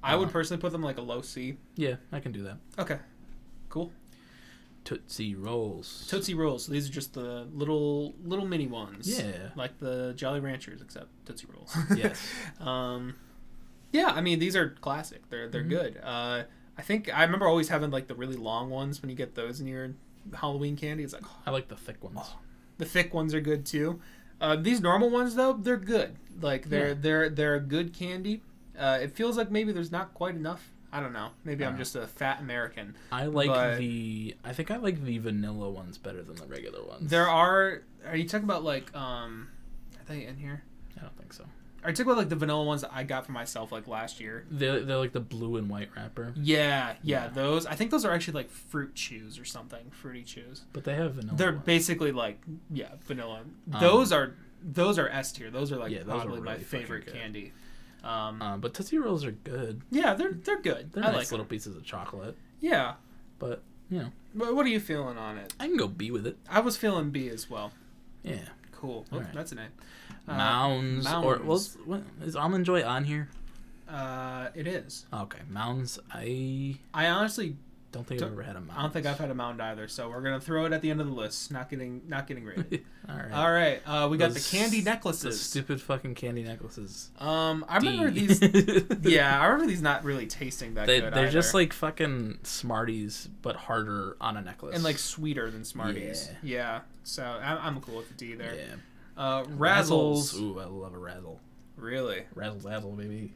I would Uh, personally put them like a low C. Yeah, I can do that. Okay, cool. Tootsie rolls. Tootsie Rolls. These are just the little little mini ones. Yeah. Like the Jolly Ranchers, except Tootsie Rolls. Yes. um, yeah, I mean these are classic. They're they're Mhm. good. Uh, I think I remember always having like the really long ones when you get those in your Halloween candy. It's like oh, I like the thick ones. the thick ones are good too. Uh, these normal ones though, they're good. Like they're Yeah. they're they're a good candy. Uh, it feels like maybe there's not quite enough. I don't know. Maybe I'm Uh, just a fat American. I like but- the. I think I like the vanilla ones better than the regular ones. There are. Are you talking about like um? Are they in here? I don't think so. Are you talking about like the vanilla ones that I got for myself like last year? They're, they're like the blue and white wrapper, Yeah, yeah, Yeah. those. I think those are actually like fruit chews or something. Fruity chews. but they have vanilla. They're ones. basically like yeah, vanilla. Um, Those are those are S tier. Those are like Yeah, those probably my really fucking favorite candy. Um, Um, but Tootsie Rolls are good. yeah, they're they're good. They're I nice like little them. pieces of chocolate. Yeah. But you know, But what are you feeling on it? I can go B with it. I was feeling B as well. Yeah. Cool. Alright. That's an A. Uh, Mounds, or well, what, is almond joy on here? Uh, it is. Okay, mounds. I I honestly don't think I've ever had a mound. I don't think I've had a mound either, so we're gonna throw it at the end of the list. Not getting not getting rated. All right. All right, uh, we got the candy The necklaces. stupid fucking candy necklaces. Um, I remember these. Yeah, I remember these not really tasting that They, good. they're just like fucking Smarties, but harder on a necklace. and like sweeter than Smarties. Yeah. Yeah, so I'm, I'm cool with the D there. yeah. Uh, Razzles. Ooh, I love a razzle. Really? Razzle dazzle, baby.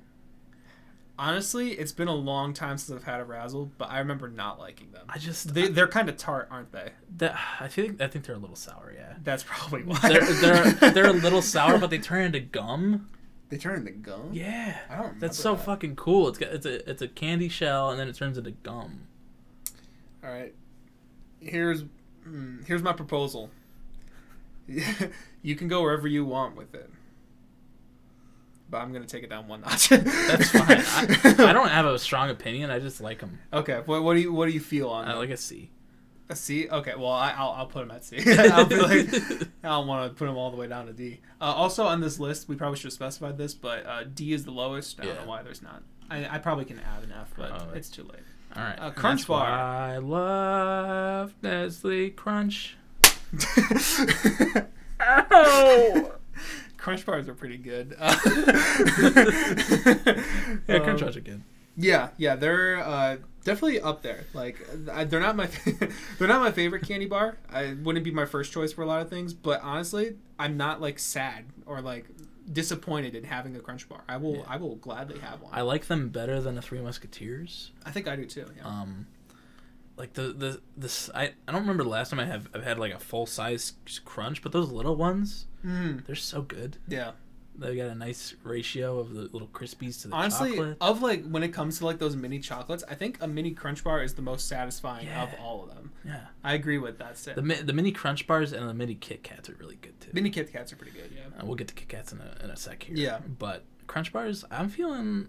Honestly, it's been a long time since I've had a Razzle, but I remember not liking them. I just They, they're kind of tart, aren't they? that, I think I think they're a little sour. Yeah. That's probably why. They're they're they're a little sour, but they turn into gum. they turn into gum. Yeah. I don't. That's so that. fucking cool. It's got it's a it's a candy shell and then it turns into gum. All right. Here's mm, here's my proposal. you can go wherever you want with it, but I'm gonna take it down one notch. That's fine. I, I don't have a strong opinion. I just like them. Okay. What, what do you what do you feel on I them? like a C. a C? Okay. Well, I, I'll I'll put them at C. I'll be like I don't want to put them all the way down to D. Uh, also on this list, we probably should have specified this, but uh, D is the lowest. I don't Yeah. know why there's not. I, I probbe can add an F, but Oh, it's too late. All right. Uh, Crunch that's Bar. I love Nestle Crunch. Ow! Crunch bars are pretty good. Yeah, Crunch um, Bars are good. Yeah, yeah, they're uh, definitely up there. Like, I, they're not my they're not my favorite candy bar. I wouldn't be my first choice for a lot of things, but honestly, I'm not like sad or like disappointed in having a Crunch bar. I will Yeah. I will gladly have one. I like them better than the Three Musketeers. I think I do too. Yeah. Um, like the the this I, I don't remember the last time I have I've had like a full size crunch, but those little ones Mm, they're so good. yeah. They got a nice ratio of the little crispies to the Honestly, chocolate. of like when it comes to like those mini chocolates, I think a mini Crunch Bar is the most satisfying of all of them. Yeah. I agree with that. Sid. The mi- the mini Crunch bars and the mini Kit Kats are really good too. mini Kit Kats are pretty good. Yeah. Uh, we'll get to Kit Kats in a, in a sec here. Yeah. But Crunch bars, I'm feeling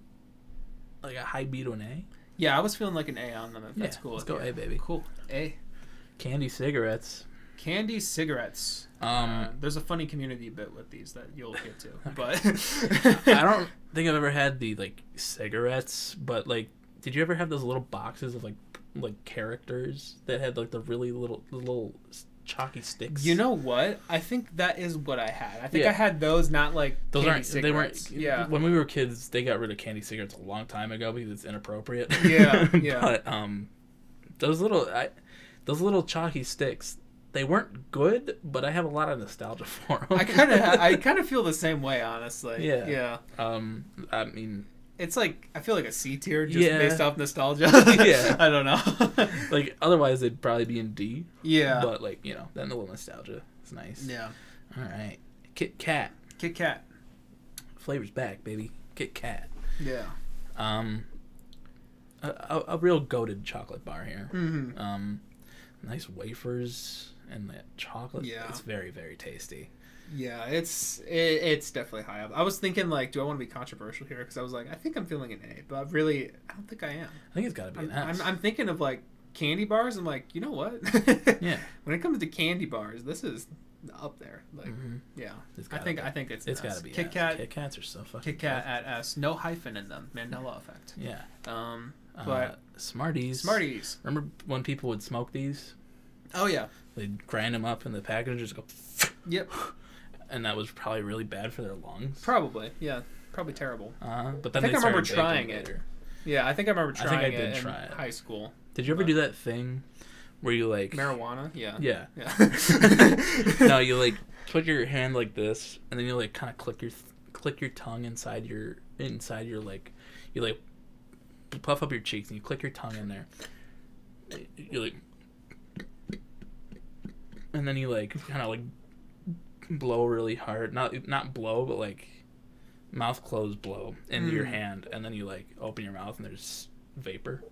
like a high B to an A. Yeah, I was feeling like an A on them. If that's Yeah, cool. let's go you. A, baby. Cool. A. Candy cigarettes. Candy cigarettes. Um, Uh, there's a funny community bit with these that you'll get to, but I don't think I've ever had the like cigarettes, but like, did you ever have those little boxes of like like characters that had like the really little little chalky sticks? You know what? I think that is what I had. I think Yeah. I had those, not like those candy aren't they weren't. Yeah. when we were kids they got rid of candy cigarettes a long time ago because it's inappropriate Yeah, yeah. but um those little I, those little chalky sticks they weren't good but i have a lot of nostalgia for them I kind of, I kind of feel the same way, honestly. Yeah. Yeah. um i mean It's like I feel like a C tier just Yeah. based off nostalgia. Yeah. I don't know. like otherwise they'd probably be in d yeah. but like you know then the little nostalgia is nice yeah. all right kit kat Kit Kat. flavors back baby kit kat Yeah. um a, a, a real goated chocolate bar here Mm-hmm. um nice wafers and that chocolate Yeah. it's very very tasty Yeah, it's it, it's definitely high up. I was thinking like, do I want to be controversial here? Because I was like, I think I'm feeling an A, but really, I don't think I am. i think it's got to be I'm, an S. I'm, I'm thinking of like candy bars. I'm like, you know what? yeah When it comes to candy bars, this is up there. Like, Mhm. yeah, I think be. I think it's it's got to be Kit. Kat. kit kats are so fucking Kit Kat at S, no hyphen in them. Mandela effect. yeah Um, uh, but smarties Smarties. remember when people would smoke these Oh yeah. they'd grind them up in the package and just go Yep. and that was probably really bad for their lungs Probably. Yeah. Probably terrible. uh, but then I think I remember trying it. later. Yeah, I think I remember I think trying I it did in try it. high school. did you ever do that thing where you like Marijuana. Yeah. yeah Yeah. no, you like put your hand like this, and then you like kind of click your click your tongue inside your inside your like you like puff up your cheeks and you click your tongue in there. You like, and then you like kind of like blow really hard. Not not blow, but like mouth closed blow into your Mm. hand, and then you like open your mouth and there's vapor.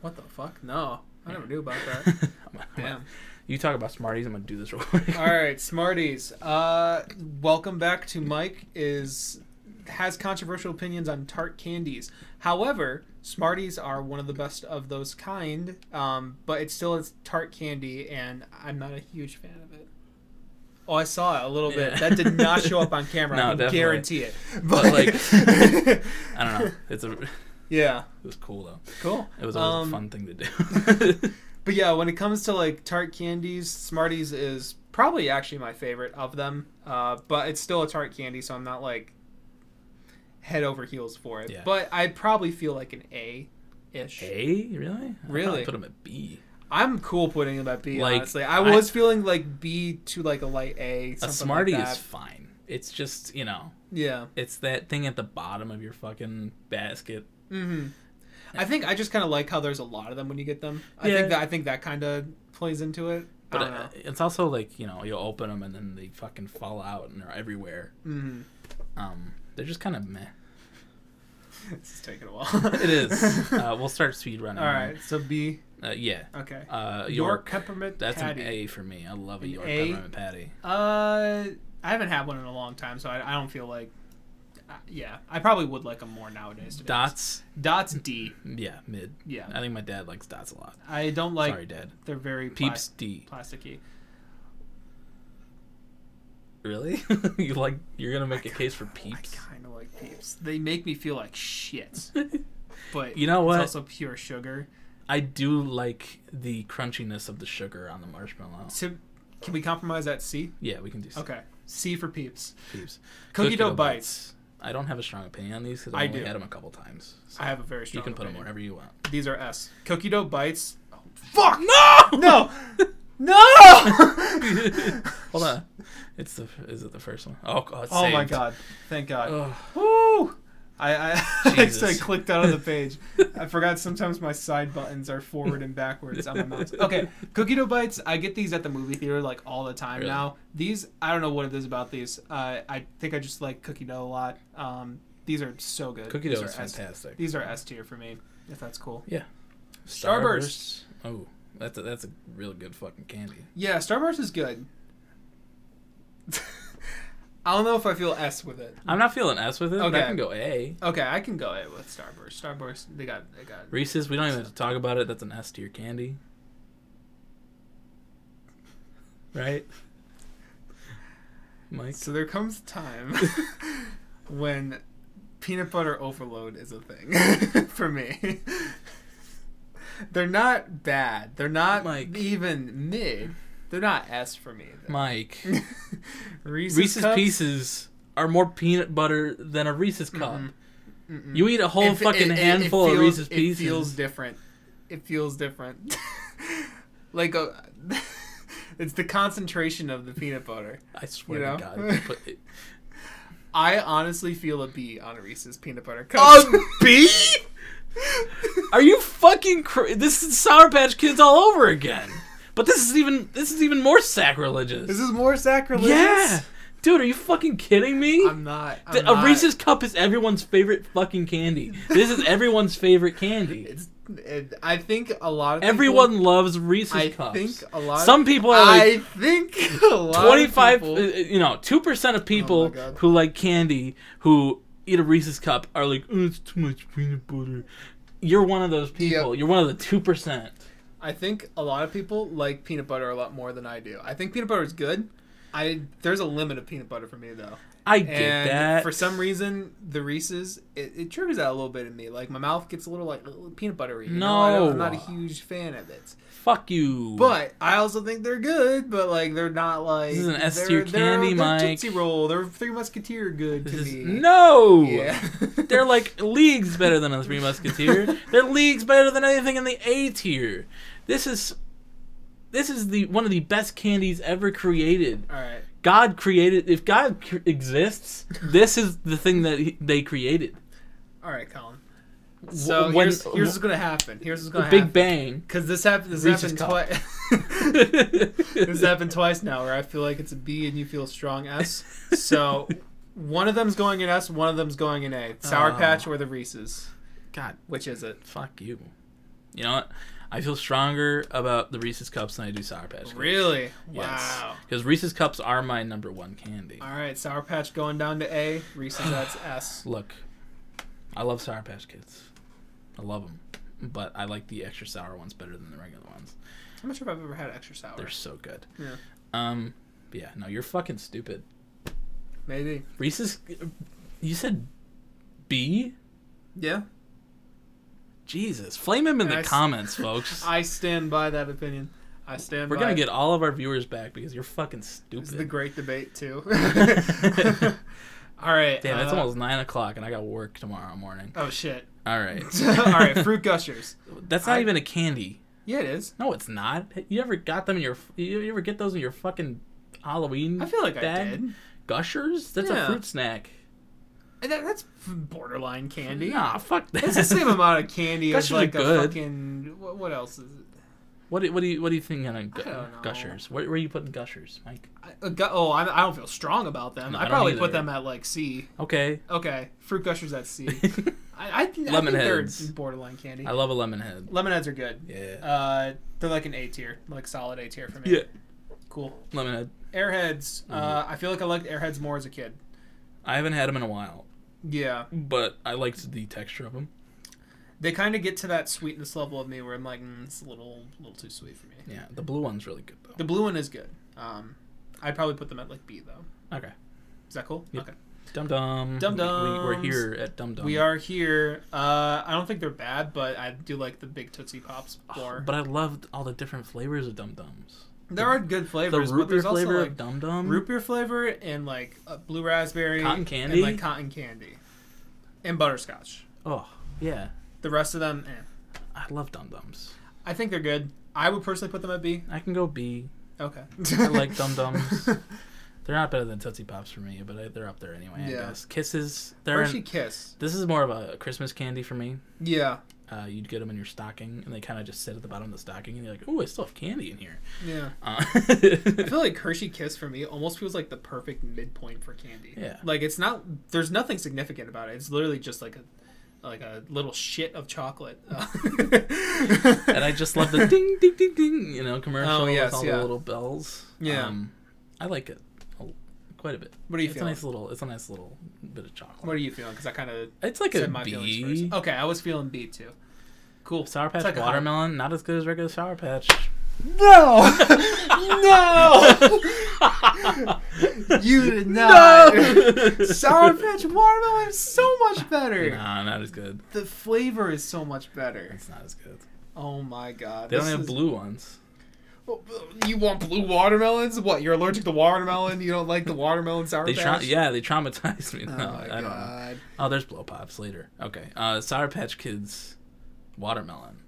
What the fuck? No, I never knew about that. Damn. You talk about Smarties. I'm gonna do this real quick. All right, Smarties. Uh, welcome back to Mike. Is has controversial opinions on tart candies. However, Smarties are one of the best of those kind. Um, but it still is tart candy, and I'm not a huge fan of it. Oh, I saw it a little bit. That did not show up on camera. No, I can definitely. guarantee it. But, like, I don't know. It's a yeah. it was cool though. cool. It was always Um, a fun thing to do. But yeah, when it comes to like tart candies, Smarties is probably actually my favorite of them. Uh, but it's still a tart candy, so I'm not like head over heels for it. Yeah. But I'd probably feel like an A ish. A really? I Really? put him at B. I'm cool putting them at B. Like, honestly, I I- was feeling like B to like a light A. A Smartie like is fine. It's just you know, yeah. it's that thing at the bottom of your fucking basket. hmm I think I just kind of like how there's a lot of them when you get them. I Yeah. think that I think that kind of plays into it. But I uh, it's also like you know, you open them and then they fucking fall out and they're everywhere. hmm Um, they're just kind of meh. This is taking a while. It is. uh, we'll start speed running. All right, so B. Uh, yeah. Okay. Uh, York, York. peppermint That's patty. an A for me. I love a An York A? peppermint patty. Uh, I haven't had one in a long time, so I, I don't feel like. Uh, yeah, I probably would like them more nowadays. To be honest. Dots. Dots D. Yeah, mid. Yeah, I think my dad likes dots a lot. I don't like. Sorry, dad. They're very Peeps D. plasticky. Really? you like? You're gonna make a case for Peeps? I kind of like Peeps. They make me feel like shit, but You know what? It's also pure sugar. I do like the crunchiness of the sugar on the marshmallow. So, can we compromise at C? Yeah, we can do some Okay, C for Peeps. Peeps. Cookie, dough bites. I don't have a strong opinion on these because I I only do. had them a couple times. So I have a very strong. you can put them wherever you want. These are S. Cookie dough bites. Oh, fuck No! no, no. Hold on. It's the is it the first one? Oh god. Oh my god! Thank God. Ugh. Woo! I I, I clicked out of the page. I forgot sometimes my side buttons are forward and backwards on my mouse. Okay, cookie dough bites. I get these at the movie theater like all the time Really? now. These I don't know what it is about these. Uh, I think I just like cookie dough a lot. Um, these are so good. Cookie dough are is S- fantastic. These are S tier for me. If that's cool. Yeah. Starburst. Oh, that's a, that's a real good fucking candy. Yeah, Starburst is good. I don't know if I feel S with it. I'm not feeling S with it. but I can go A. Okay, I can go A with Starburst. Starburst, they got they got. Reese's, we don't even have to talk about it. That's an S tier candy. Right? Mike? So there comes a time when peanut butter overload is a thing for me. They're not bad. They're not Mike. even mid. They're not S for me. though. Mike. Reese's, Reese's Cups? Pieces are more peanut butter than a Reese's cup. Mm-mm. Mm-mm. You eat a whole It- fucking it- it- handful of Reese's Pieces. It feels different. It feels different. like uh, a, it's the concentration of the peanut butter. I swear you know? to God. It- I honestly feel a B on a Reese's peanut butter cup. B? Are you fucking cra- This is Sour Patch Kids all over again. But this is even this is even more sacrilegious. This is more sacrilegious. yeah, dude, are you fucking kidding me? I'm not. I'm The- not. a Reese's cup is everyone's favorite fucking candy. This is everyone's favorite candy. It's. It, I think a lot of people- Everyone loves Reese's I cups. I think a lot. Some people are like I think a lot. 25 uh, you know 2% of people Oh who like candy who eat a reese's cup are like oh, it's too much peanut butter you're one of those people Yep. you're one of the 2% I think a lot of people like peanut butter a lot more than I do. I think peanut butter is good. I there's a limit of peanut butter for me though. i get and that for some reason, the Reese's it, it triggers that a little bit in me. Like my mouth gets a little like peanut buttery. You know? I don't- I'm not a huge fan of it. fuck you But I also think they're good. But like they're not like This is an S they're- tier they're- candy, they're Mike. Tootsie Roll. They're Three Musketeer good This to is- me. no Yeah. they're like leagues better than a three musketeer they're leagues better than anything in the a tier this is this is the one of the best candies ever created All right. God created. If God cr- exists, this is the thing that he, they created. All right, Colin. So when- here's, here's what's gonna happen. Here's what's gonna Big happen. Big Bang. Because this happened. This happened twice. this happened twice now, where I feel like it's a B and you feel a strong S. So one of them's going in S, one of them's going in A. Sour Oh. Patch or the Reese's. God, Which is it? fuck you. You know what? I feel stronger about the Reese's cups than I do Sour Patch. Kids. Really? Yes. Wow. Because Reese's cups are my number one candy. All right, Sour Patch going down to A. Reese's that's S. Look, I love Sour Patch Kids. I love them, but I like the extra sour ones better than the regular ones. I'm not sure if I've ever had extra sour. They're so good. Yeah. Um. Yeah. No, you're fucking stupid. Maybe. Reese's. You said B. Yeah. Jesus, flame him in And the I comments, folks. I stand by that opinion. I stand We're gonna it. get all of our viewers back because you're fucking This is stupid. the great debate too. All right. Damn, it's uh, almost nine o'clock, and I got work tomorrow morning. Oh shit. All right, All right, fruit gushers. that's not I- even a candy. Yeah, it is. No, it's not. You ever got them in your? You ever get those in your fucking Halloween? I feel like I bag? did. Gushers? That's Yeah. a fruit snack. And that, that's borderline candy. Nah, fuck that. It's the same amount of candy as are like a fucking. What, what else is it? What do, what do you what do you think on gu- I don't know. gushers? Where, where are you putting gushers, Mike? I, gu- oh, I, I don't feel strong about them. No, I I probably either. put them at like C. Okay. Okay, fruit gushers at C. I, I, think, I Lemon they're heads. borderline candy. I love a lemon head. Lemonheads are good. Yeah. Uh, they're like an A tier, like solid A tier for me. Yeah. Cool. Lemon head. Airheads. Uh, Mm-hmm. I feel like I liked Airheads more as a kid. I haven't had them in a while, Yeah. but I liked the texture of them. They kind of get to that sweetness level of me where I'm like, mm, it's a little, little too sweet for me. Yeah, the blue one's really good though. The blue one is good. Um, I'd probably put them at like B though. Okay. Is that cool? Yep. Okay. Dum Dum. Dum We, we, we're here at Dum Dum. We are here. Uh, I don't think they're bad, but I do like the big Tootsie Pops more. But I loved all the different flavors of Dum Dums. There are good flavors. The root but beer there's also flavor like of Dum Dum. root beer flavor and like uh, blue raspberry, Cotton and candy? like cotton candy, and butterscotch. Oh yeah, The rest of them, eh. I love Dum Dums. I think they're good. I would personally put them at B. I can go B. Okay. I like Dum Dums. They're not better than Tootsie Pops for me, but I, they're up there anyway. I Yeah. guess Kisses. They're Hershey Kiss. this is more of a Christmas candy for me. Yeah. Uh, you'd get them in your stocking, and they kind of just sit at the bottom of the stocking, and you're like, "Oh, I still have candy in here." Yeah. Uh, I feel like Hershey Kiss for me almost feels like the perfect midpoint for candy. Yeah. Like it's not. There's nothing significant about it. It's literally just like a, like a little shit of chocolate. and I just love the ding, ding, ding, ding, you know, commercial Oh, yes, with all yeah. the little bells. Yeah. Um, I like it quite a bit. What are you it's feeling? a nice little. It's a nice little bit of chocolate. What are you feeling? Because I kind of It's like a said my feelings B. Okay, I was feeling B too. Cool. Sour Patch like watermelon, not as good as regular Sour Patch. No, no, you did not. Sour Patch watermelon is so much better. Nah, not as good. The flavor is so much better. It's not as good. Oh my god. They don't this have is- blue ones. You want blue watermelons? What? You're allergic to watermelon? You don't like the watermelon sour They tra- patch? yeah, they traumatized me. Oh No, my I don't know. god. Oh, there's blow pops later. Okay. Uh, Sour Patch Kids, watermelon.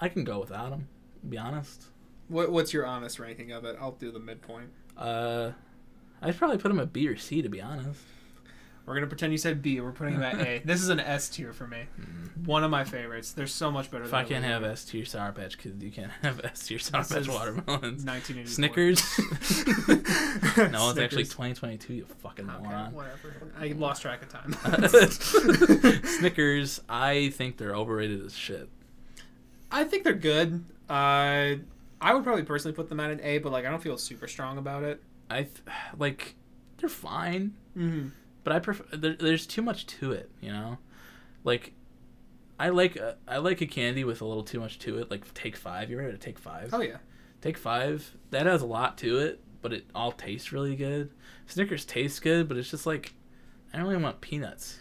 I can go without them. Be honest. What, what's your honest ranking of it? I'll do the midpoint. Uh, I'd probably put them at B or C to be honest. We're gonna pretend you said B. We're putting them at A. This is an S tier for me. One of my favorites. They're so much better. If than I can't have other S tier Sour Patch Kids, you can't have S tier Sour This Patch watermelons. 1984. Snickers. no, it's actually 2022. You fucking Okay, moron. whatever. I lost track of time. Snickers, I think they're overrated as shit. I think they're good. Uh, I would probably personally put them at an A, but like I don't feel super strong about it. I th- like they're fine, Mm-hmm. But I prefer. There, there's too much to it, you know. Like, I like a, I like a candy with a little too much to it. Like Take Five. You ever had Take Five? Oh yeah. Take Five. That has a lot to it, but it all tastes really good. Snickers tastes good, but it's just like I don't really want peanuts.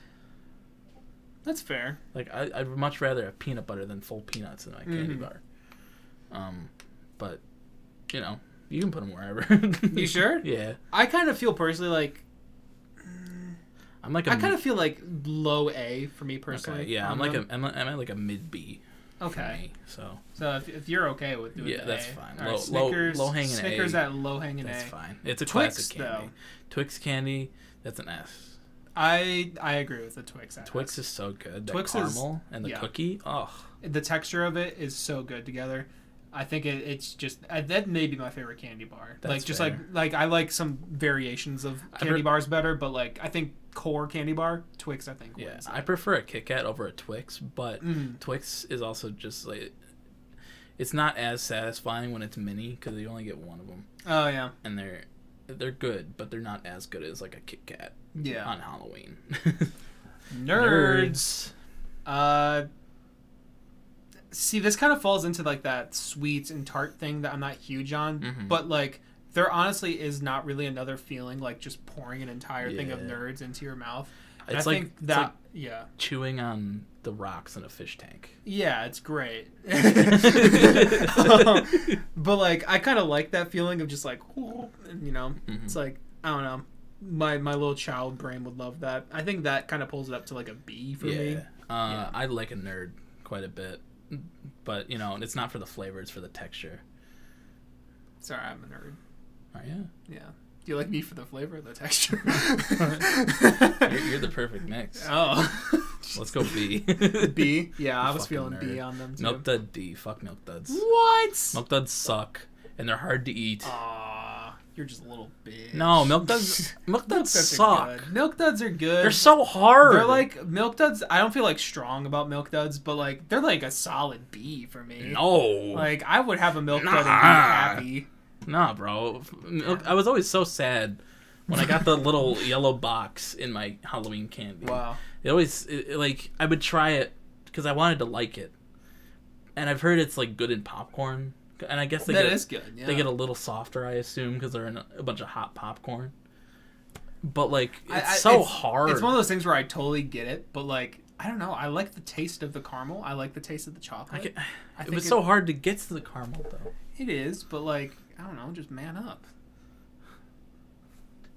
That's fair. Like I, I'd much rather have peanut butter than full peanuts in my candy Mhm. bar. Um, but you know, you can put them wherever. You sure? yeah, I kind of feel personally like I'm like a I kind of feel like low A for me personally. okay, yeah, I'm um, like them. a um, I'm, a, I'm like a mid B. Okay. me, so So if, if you're okay with doing Yeah, that's A. fine. All Low- right, low- Snickers, low-hanging Snickers A. at low hanging that's A. That's fine. It's a Twix, classic candy. though. Twix candy, that's an S. I I agree with the Twix. Twix S. is so good. That Twix is- caramel and the yeah. cookie. Oh, the texture of it is so good together. I think it, it's just uh, that may be my favorite candy bar. That's like just fair. like like I like some variations of candy pre- bars better, but like I think core candy bar Twix I think yeah. wins. I prefer a Kit Kat over a Twix, but Mhm. Twix is also just like it's not as satisfying when it's mini because you only get one of them, Oh yeah, and they're they're good, but they're not as good as like a Kit Kat yeah. on Halloween. Nerds. Uh, see, this kind of falls into like that sweet and tart thing that I'm not huge on, Mhm. but like there honestly is not really another feeling like just pouring an entire thing of nerds into your mouth. And It's I like think that like yeah. chewing on the rocks in a fish tank. Yeah, it's great. but like I kind of like that feeling of just like you know, Mhm. it's like I don't know. My my little child brain would love that. I think that kind of pulls it up to like a B for yeah, me. uh, Yeah. I like a nerd quite a bit, but you know it's not for the flavor; it's for the texture. Sorry, I'm a nerd. Oh yeah, Yeah. Do you like me for the flavor or the texture? you're, you're the perfect mix. oh. Let's go B. B. Yeah, I was feeling B on them too. Milk Dud D. Fuck Milk Duds. What? Milk Duds suck, and they're hard to eat. You're just a little bitch. no, Milk Duds. Milk Milk Duds duds suck. are good. Milk duds are good. They're so hard. They're like milk duds. I don't feel like strong about milk duds, but like they're like a solid B for me. no. Like I would have a milk dud and be happy. Nah, bro. Milk, I was always so sad when I got the little yellow box in my Halloween candy. Wow. It always it, it, like I would try it because I wanted to like it, and I've heard it's like good in popcorn, and I guess they That get is good. Yeah. they get a little softer, I assume, because they're in a, a bunch of hot popcorn. But like it's I- I- so it's- hard. It's one of those things where I totally get it, but like I don't know. I like the taste of the caramel. I like the taste of the chocolate. I it was it- so hard to get to the caramel though. It is, but like I don't know, just man up.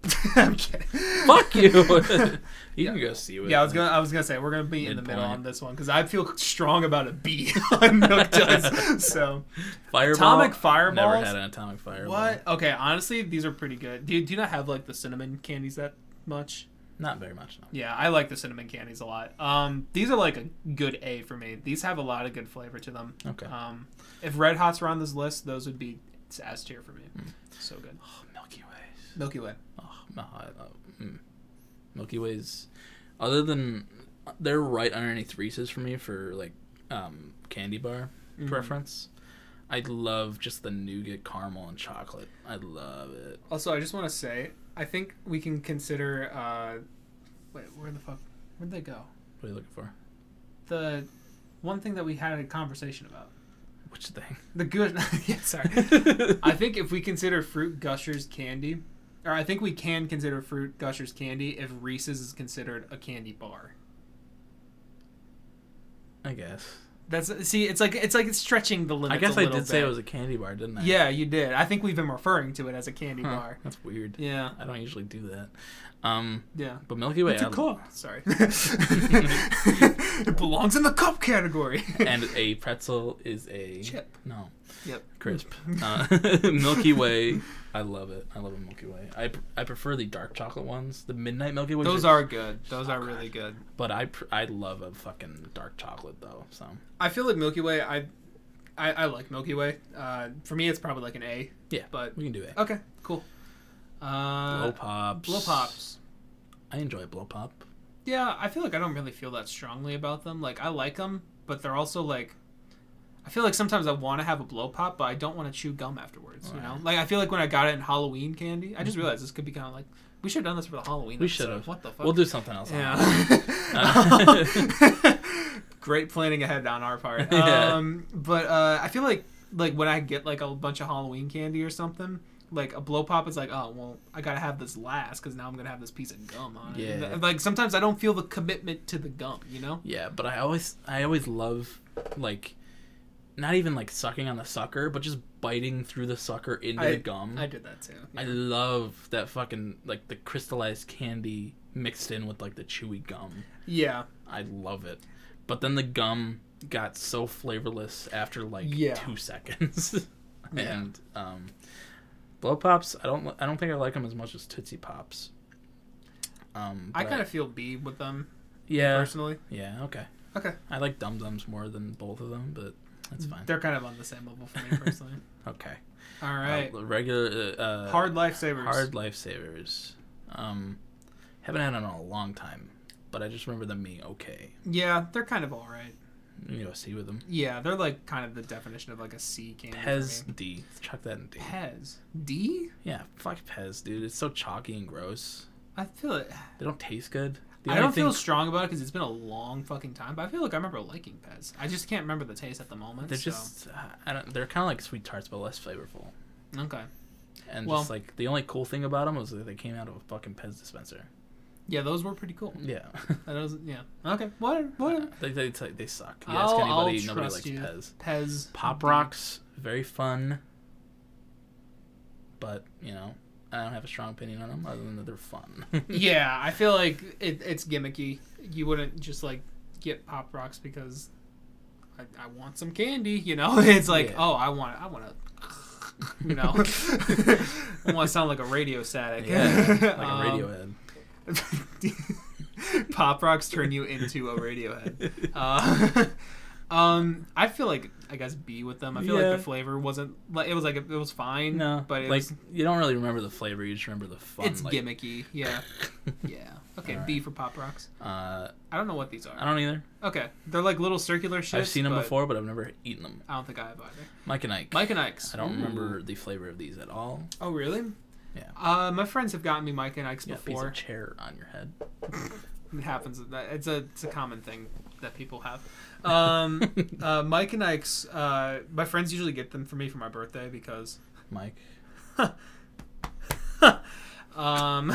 I'm kidding. Fuck you. you can go see what. Yeah, I was gonna. I was gonna say we're gonna be in the middle on this one because I feel strong about a B on Milk Duds. So Fireball. atomic Never had an atomic fireball. What? Okay, honestly, these are pretty good. Do you, do you not have like the cinnamon candies that much? Not very much. No. Yeah, I like the cinnamon candies a lot. Um, these are like a good A for me. These have a lot of good flavor to them. Okay. Um, if Red Hots were on this list, those would be S tier for me. So good. Oh, Milky Ways. Milky Way. No, I love, mm. Milky Ways. Other than they're right underneath Reese's for me for like um, candy bar Mhm. preference. I love just the nougat, caramel, and chocolate. I love it. Also, I just want to say, I think we can consider. Uh, wait, where the fuck? Where'd they go? What are you looking for? The one thing that we had a conversation about. Which thing? The good. yeah, sorry. I think if we consider Fruit Gushers candy, or I think we can consider Fruit Gushers candy if Reese's is considered a candy bar. I guess. That's see, it's like it's like it's stretching the limits. I guess I did say it was a candy bar, didn't I? Yeah, you did. I think we've been referring to it as a candy Huh, bar. That's weird. Yeah, I don't usually do that. Um, yeah. but Milky Way It's a cup. Sorry. it belongs in the cup category. and a pretzel is a Chip. No, Yep. crisp. Uh, Milky Way, I love it. I love a Milky Way. I, pr- I prefer the dark chocolate ones. The midnight Milky Way. Those are good. Those So are good. really good. But I pr- I love a fucking dark chocolate though. So I feel like Milky Way. I, I, I like Milky Way. Uh, for me, it's probably like an A. yeah, But we can do it. okay, cool. Uh, blow pops. blow pops. I enjoy blow pop. Yeah, I feel like I don't really feel that strongly about them. Like I like them, but they're also like. I feel like sometimes I want to have a blow pop, but I don't want to chew gum afterwards. You know, like I feel like when I got it in Halloween candy, I just realized this could be kind of like we should have done this for the Halloween. We should've. What the fuck? We'll do something else. Yeah. Great planning ahead on our part. Yeah. Um, but uh, I feel like like when I get like a bunch of Halloween candy or something, like a blow pop is like, oh well, I gotta have this last because now I'm gonna have this piece of gum on it. Yeah. Like sometimes I don't feel the commitment to the gum. You know. Yeah, but I always I always love like not even like sucking on the sucker, but just biting through the sucker into I- the gum. I did that too. I love that fucking like the crystallized candy mixed in with like the chewy gum. yeah. I love it. But then the gum got so flavorless after like Yeah. two seconds. Yeah. and um, blow pops, I don't I don't think I like them as much as Tootsie Pops. Um, I kind of feel B with them yeah personally. yeah okay Okay. I like Dum Dums more than both of them, but that's fine. They're kind of on the same level for me personally. Okay. All right. Uh, regular uh, uh, Hard lifesavers. hard lifesavers. Um, haven't had them in a long time, but I just remember them being okay. Yeah, they're kind of all right. You know, see with them. Yeah, they're like kind of the definition of like a C candy. Pez. D. Chuck that in D. Pez. D? Yeah, fuck Pez, dude. It's so chalky and gross. I feel it. They don't taste good. The I don't feel strong about it because it's been a long fucking time. But I feel like I remember liking Pez. I just can't remember the taste at the moment. They're so- just. uh, I don't. They're kind of like sweet tarts, but less flavorful. okay. And Well- just like the only cool thing about them was that they came out of a fucking Pez dispenser. Yeah, those were pretty cool. Yeah. That was yeah. Okay. Whatever. Whatever. they, they, they suck. You ask I'll- anybody, I'll nobody likes you. Pez. Pez. Pop. Rocks, very fun. But, you know, I don't have a strong opinion on them other than that they're fun. Yeah, I feel like it, it's gimmicky. You wouldn't just like get Pop Rocks because I, I want some candy. You know, it's like Yeah. oh, I want I want to. You know, I want to sound like a radio static. yeah, like a Um, Radiohead. Pop rocks turn you into a Radiohead. Uh, um, I feel like I guess B with them. I feel Yeah. like the flavor wasn't like it was like it was fine. no, but like was you don't really remember the flavor. You just remember the fun. it's like, gimmicky. Yeah, yeah. Okay, Alright. B for Pop Rocks. Uh, I don't know what these are. I don't either. Okay, they're like little circular shits. I've seen them before, but I've never eaten them. I don't think I have either. Mike and Ike. Mike and Ike's. I don't Ooh. remember the flavor of these at all. Oh really? Yeah. Uh, my friends have gotten me Mike and Ike's You got a piece before. of chair on your head. It happens. It's a it's a common thing that people have. Um, uh, Mike and Ike's. Uh, my friends usually get them for me for my birthday because. Mike. um,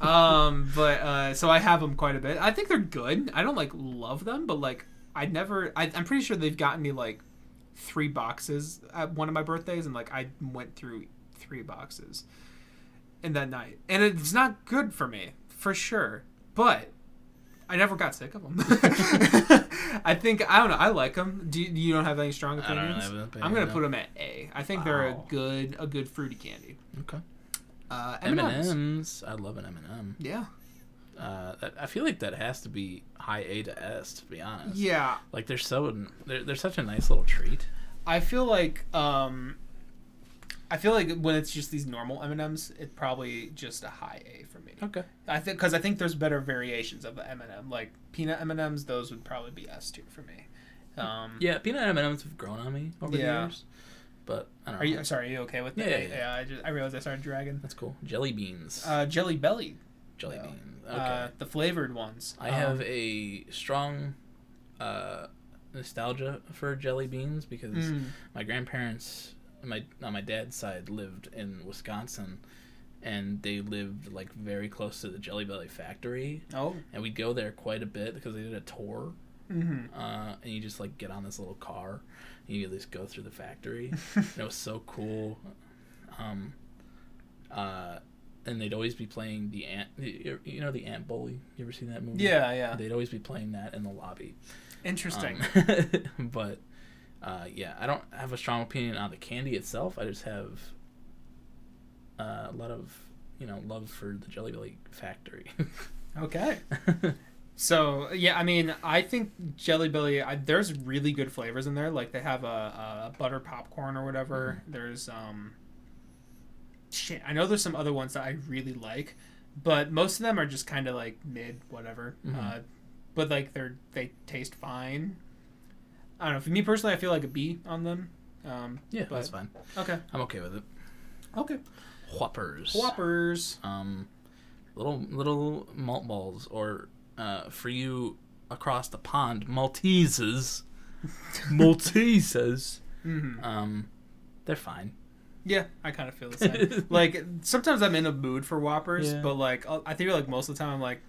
um, but uh, so I have them quite a bit. I think they're good. I don't like love them, but like I never. I, I'm pretty sure they've gotten me like three boxes at one of my birthdays, and like I went through three boxes. in that night, and it's not good for me for sure. But I never got sick of them. I think I don't know. I like them. Do you, you don't have any strong I don't opinions? have an opinion, I'm gonna no. put them at A. I think they're a good a good fruity candy. Okay. Uh, M M&Ms. and M's. I love an M and M. Yeah. Uh, that- I feel like that has to be high A to S. To be honest. Yeah. Like they're so they're they're such a nice little treat. I feel like um, I feel like when it's just these normal M and M's, it's probably just a high A for me. Okay. I think because I think there's better variations of the M and m like peanut M and M's. Those would probably be S tier for me. Um, Yeah, peanut M and M's have grown on me over Yeah. the years. But I don't Are know. you sorry? Are you okay with that? Yeah, yeah, yeah. I just I realized I started dragging. That's cool. Jelly beans. Uh, Jelly Belly, Jelly yeah. beans. Okay. uh, the flavored ones. I Um, have a strong uh, nostalgia for jelly beans because mm, my grandparents, my on my dad's side, lived in Wisconsin, and they lived like very close to the Jelly Belly factory, oh. and we'd go there quite a bit because they did a tour, Mm-hmm. uh, and you just like get on this little car, and you just go through the factory, it was so cool. Um, uh, and they'd always be playing the ant, you you know the Ant Bully. You ever seen that movie? Yeah, yeah. They'd always be playing that in the lobby. Interesting. Um, but uh, yeah, I don't have a strong opinion on the candy itself. I just have uh, a lot of you know love for the Jelly Belly factory. okay. So yeah, I mean, I think Jelly Belly. I, there's really good flavors in there. Like they have a, a butter popcorn or whatever. There's um. Shit, I know there's some other ones that I really like, but most of them are just kind of like mid, whatever. Mhm. Uh, but like they're they taste fine. I don't know. For me personally, I feel like a B on them. Um, yeah, but- that's fine. okay. I'm okay with it. Okay. Whoppers. Whoppers. Um, little little malt balls, or uh, for you across the pond, Maltesers. Maltesers. hmm Um, they're fine. Yeah, I kind of feel the same. like sometimes I'm in a mood for Whoppers, Yeah. but like I'll- I think like most of the time I'm like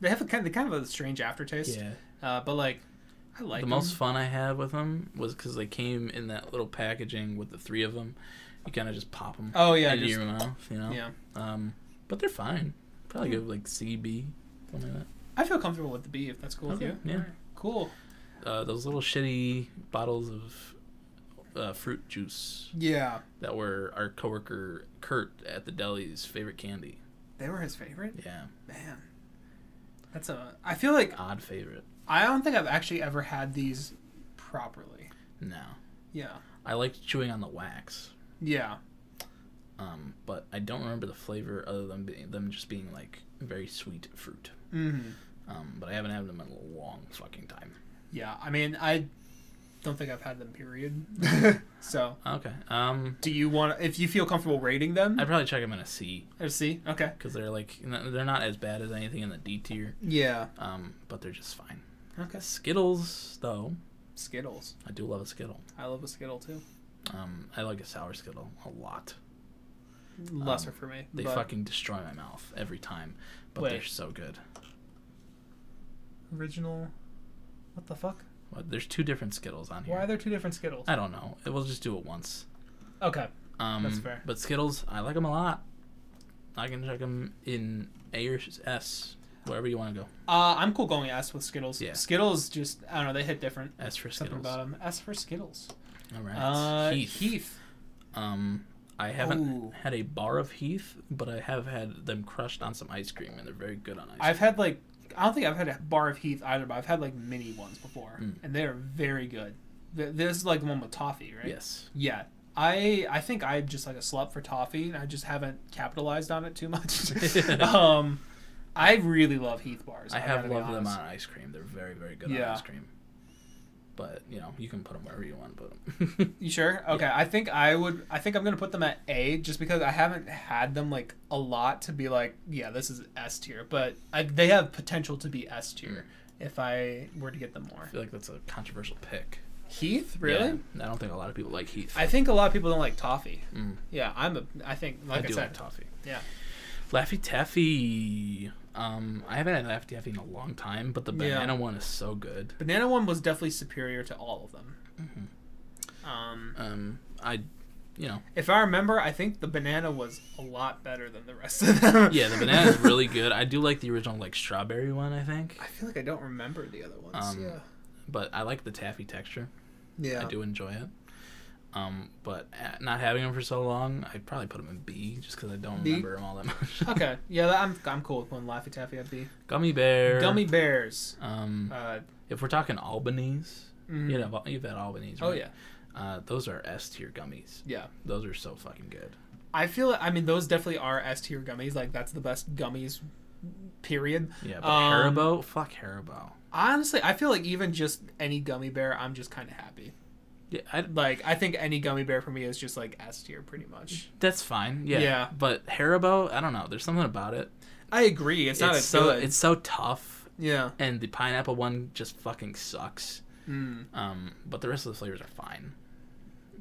they have a kind of, kind of a strange aftertaste. Yeah. Uh, but like I like the them. most fun I had with them was because they came in that little packaging with the three of them. You kind of just pop them Oh yeah, into just, your mouth, you know. yeah. Um, but they're fine. Probably go like CB, something like that. I feel comfortable with the B if that's cool Okay, with you. yeah. Alright, Cool. Uh, those little shitty bottles of uh, fruit juice Yeah, that were our coworker Kurt at the deli's favorite candy. they were his favorite. Yeah, Man, that's a. I feel like odd favorite. I don't think I've actually ever had these properly. No, Yeah. I liked chewing on the wax. Yeah. Um, but I don't remember the flavor other than being, them just being like very sweet fruit. Mm-hmm. Um, but I haven't had them in a long fucking time. Yeah. I mean, I don't think I've had them. Period. so, Okay. Um, do you want? If you feel comfortable rating them, I'd probably check them in a C or C. Okay. because they're like they're not as bad as anything in the D tier. Yeah. Um, but they're just fine. Okay. Skittles though, Skittles. I do love a Skittle. I love a Skittle too. Um, I like a sour Skittle a lot. Lesser for me. They fucking destroy my mouth every time, but Wait. they're so good. original. What the fuck? What, there's two different Skittles on here. Why are there two different Skittles? I don't know. It will just do it once. Okay. Um, That's fair. But Skittles, I like them a lot. I can check them in A or S, wherever you want to go. Uh, I'm cool going S with Skittles. Yeah. Skittles just I don't know they hit different. S for Something Skittles. about them. S for Skittles. All right. Uh, Heath. Heath. Um, I haven't Ooh. had a bar of Heath, but I have had them crushed on some ice cream, and they're very good on ice. I've had like I don't think I've had a bar of Heath either, but I've had like mini ones before, Mm. and they are very good. Th- This is like the one with toffee, right? Yes. Yeah. I I think I'm just like a slut for toffee, and I just haven't capitalized on it too much. um, I really love Heath bars. I I have loved them on ice cream. They're very, very good Yeah. on ice cream. But you know, you can put them wherever you want to put them. You sure? Okay, I think I would. I think I'm gonna put them at A, just because I haven't had them like a lot to be like, yeah, this is S tier. But I, they have potential to be S tier if I were to get them more. I feel like that's a controversial pick. Heath, really? Yeah, I don't think a lot of people like Heath. I think a lot of people don't like toffee. Mm, Yeah, I'm a. I think like I, I do said, like toffee. yeah. Laffy Taffy. Um, I haven't had Taffy in a long time, but the Yeah. banana one is so good. banana one was definitely superior to all of them. Mhm. Um, Um, I you know, If I remember, I think the banana was a lot better than the rest of them. yeah, the banana is really good. I do like the original like strawberry one. I think, I feel like I don't remember the other ones. Um, yeah. but I like the taffy texture. Yeah. I do enjoy it. Um, but uh, not having them for so long, I'd probably put them in B just because I don't B? remember them all that much. Okay. Yeah, I'm I'm cool with putting Laffy Taffy at B. Gummy bear. Gummy bears. Um, Uh, if we're talking Albanese, mm, you know, you've had Albanese. Oh right? yeah. Uh, those are S tier gummies. Yeah. Those are so fucking good. I feel. I mean, those definitely are S tier gummies. Like that's the best gummies. Period. Yeah, but Um, Haribo, fuck Haribo. Honestly, I feel like even just any gummy bear, I'm just kind of happy. Yeah, I, Like I think any gummy bear for me is just like S tier, pretty much. that's fine. Yeah. Yeah. But Haribo, I don't know. There's something about it. I agree. It's, not as so good. it's so tough, yeah. and the pineapple one just fucking sucks. Mm. Um, but the rest of the flavors are fine.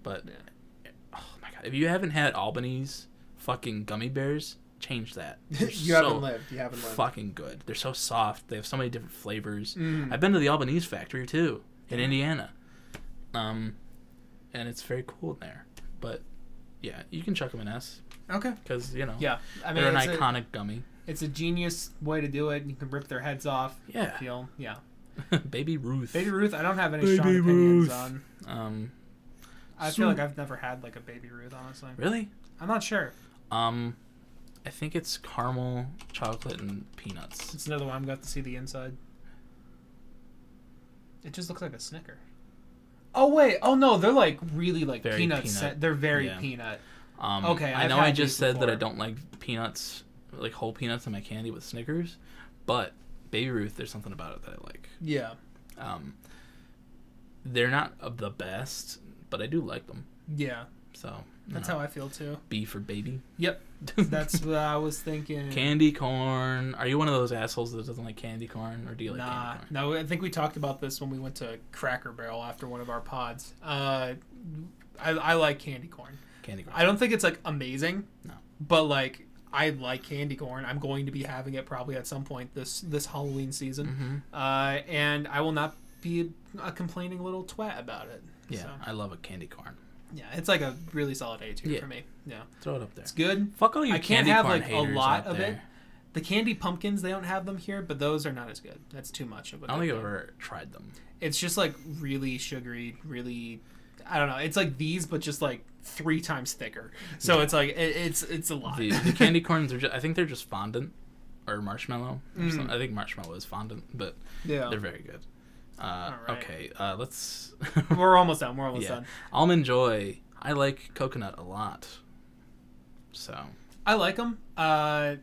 But Yeah. oh my god, if you haven't had Albanese fucking gummy bears, change that. You so haven't lived. You haven't lived. fucking good. They're so soft. They have so many different flavors. Mm. I've been to the Albanese factory too in Indiana. Um, and it's very cool in there. But yeah, you can chuck them in S Okay. because you know Yeah. I mean, they're an it's, a, iconic gummy. it's a genius way to do it. You can rip their heads off. Yeah, Feel. Yeah. Baby Ruth. Baby Ruth. I don't have any Baby strong opinions Ruth. on. Um, I feel like I've never had like a Baby Ruth. Honestly, really? I'm not sure. Um, I think it's caramel, chocolate, and peanuts. It's another one I'm got to see the inside. It just looks like a Snicker. Oh wait! Oh no, they're like really like Very peanut. peanut. They're very Yeah. peanut. Um, Okay, I I've know I just said that I don't like peanuts, like whole peanuts in my candy with Snickers, but Baby Ruth, there's something about it that I like. Yeah. Um, they're not of the best, but I do like them. Yeah. So That's how I feel too. B for baby. Yep. That's what I was thinking. candy corn. Are you one of those assholes that doesn't like candy corn, or do you like nah, candy corn? no. I think we talked about this when we went to Cracker Barrel after one of our pods. Uh, I, I like candy corn. Candy corn. I don't think it's like amazing. No. But like I like candy corn. I'm going to be having it probably at some point this this Halloween season. hmm Uh, and I will not be a complaining little twat about it. Yeah, So, I love a candy corn. Yeah, it's like a really solid A tier Yeah. for me. Yeah, Throw it up there. it's good. Fuck all you I can't candy have, corn like, a haters lot out of there. it. The candy pumpkins, they don't have them here, but those are not as good. That's too much of a I don't good think I've thing. ever tried them. It's just like really sugary, really. I don't know. It's like these, but just like three times thicker. So it's like it, it's it's a lot. The, the candy corns are just, I think they're just fondant or marshmallow. Or Mm. some- I think marshmallow is fondant, but yeah, they're very good. Uh, Alright. Okay, uh, let's. we're almost done. We're almost Yeah. done. Almond Joy. I like coconut a lot. So I like them. Uh,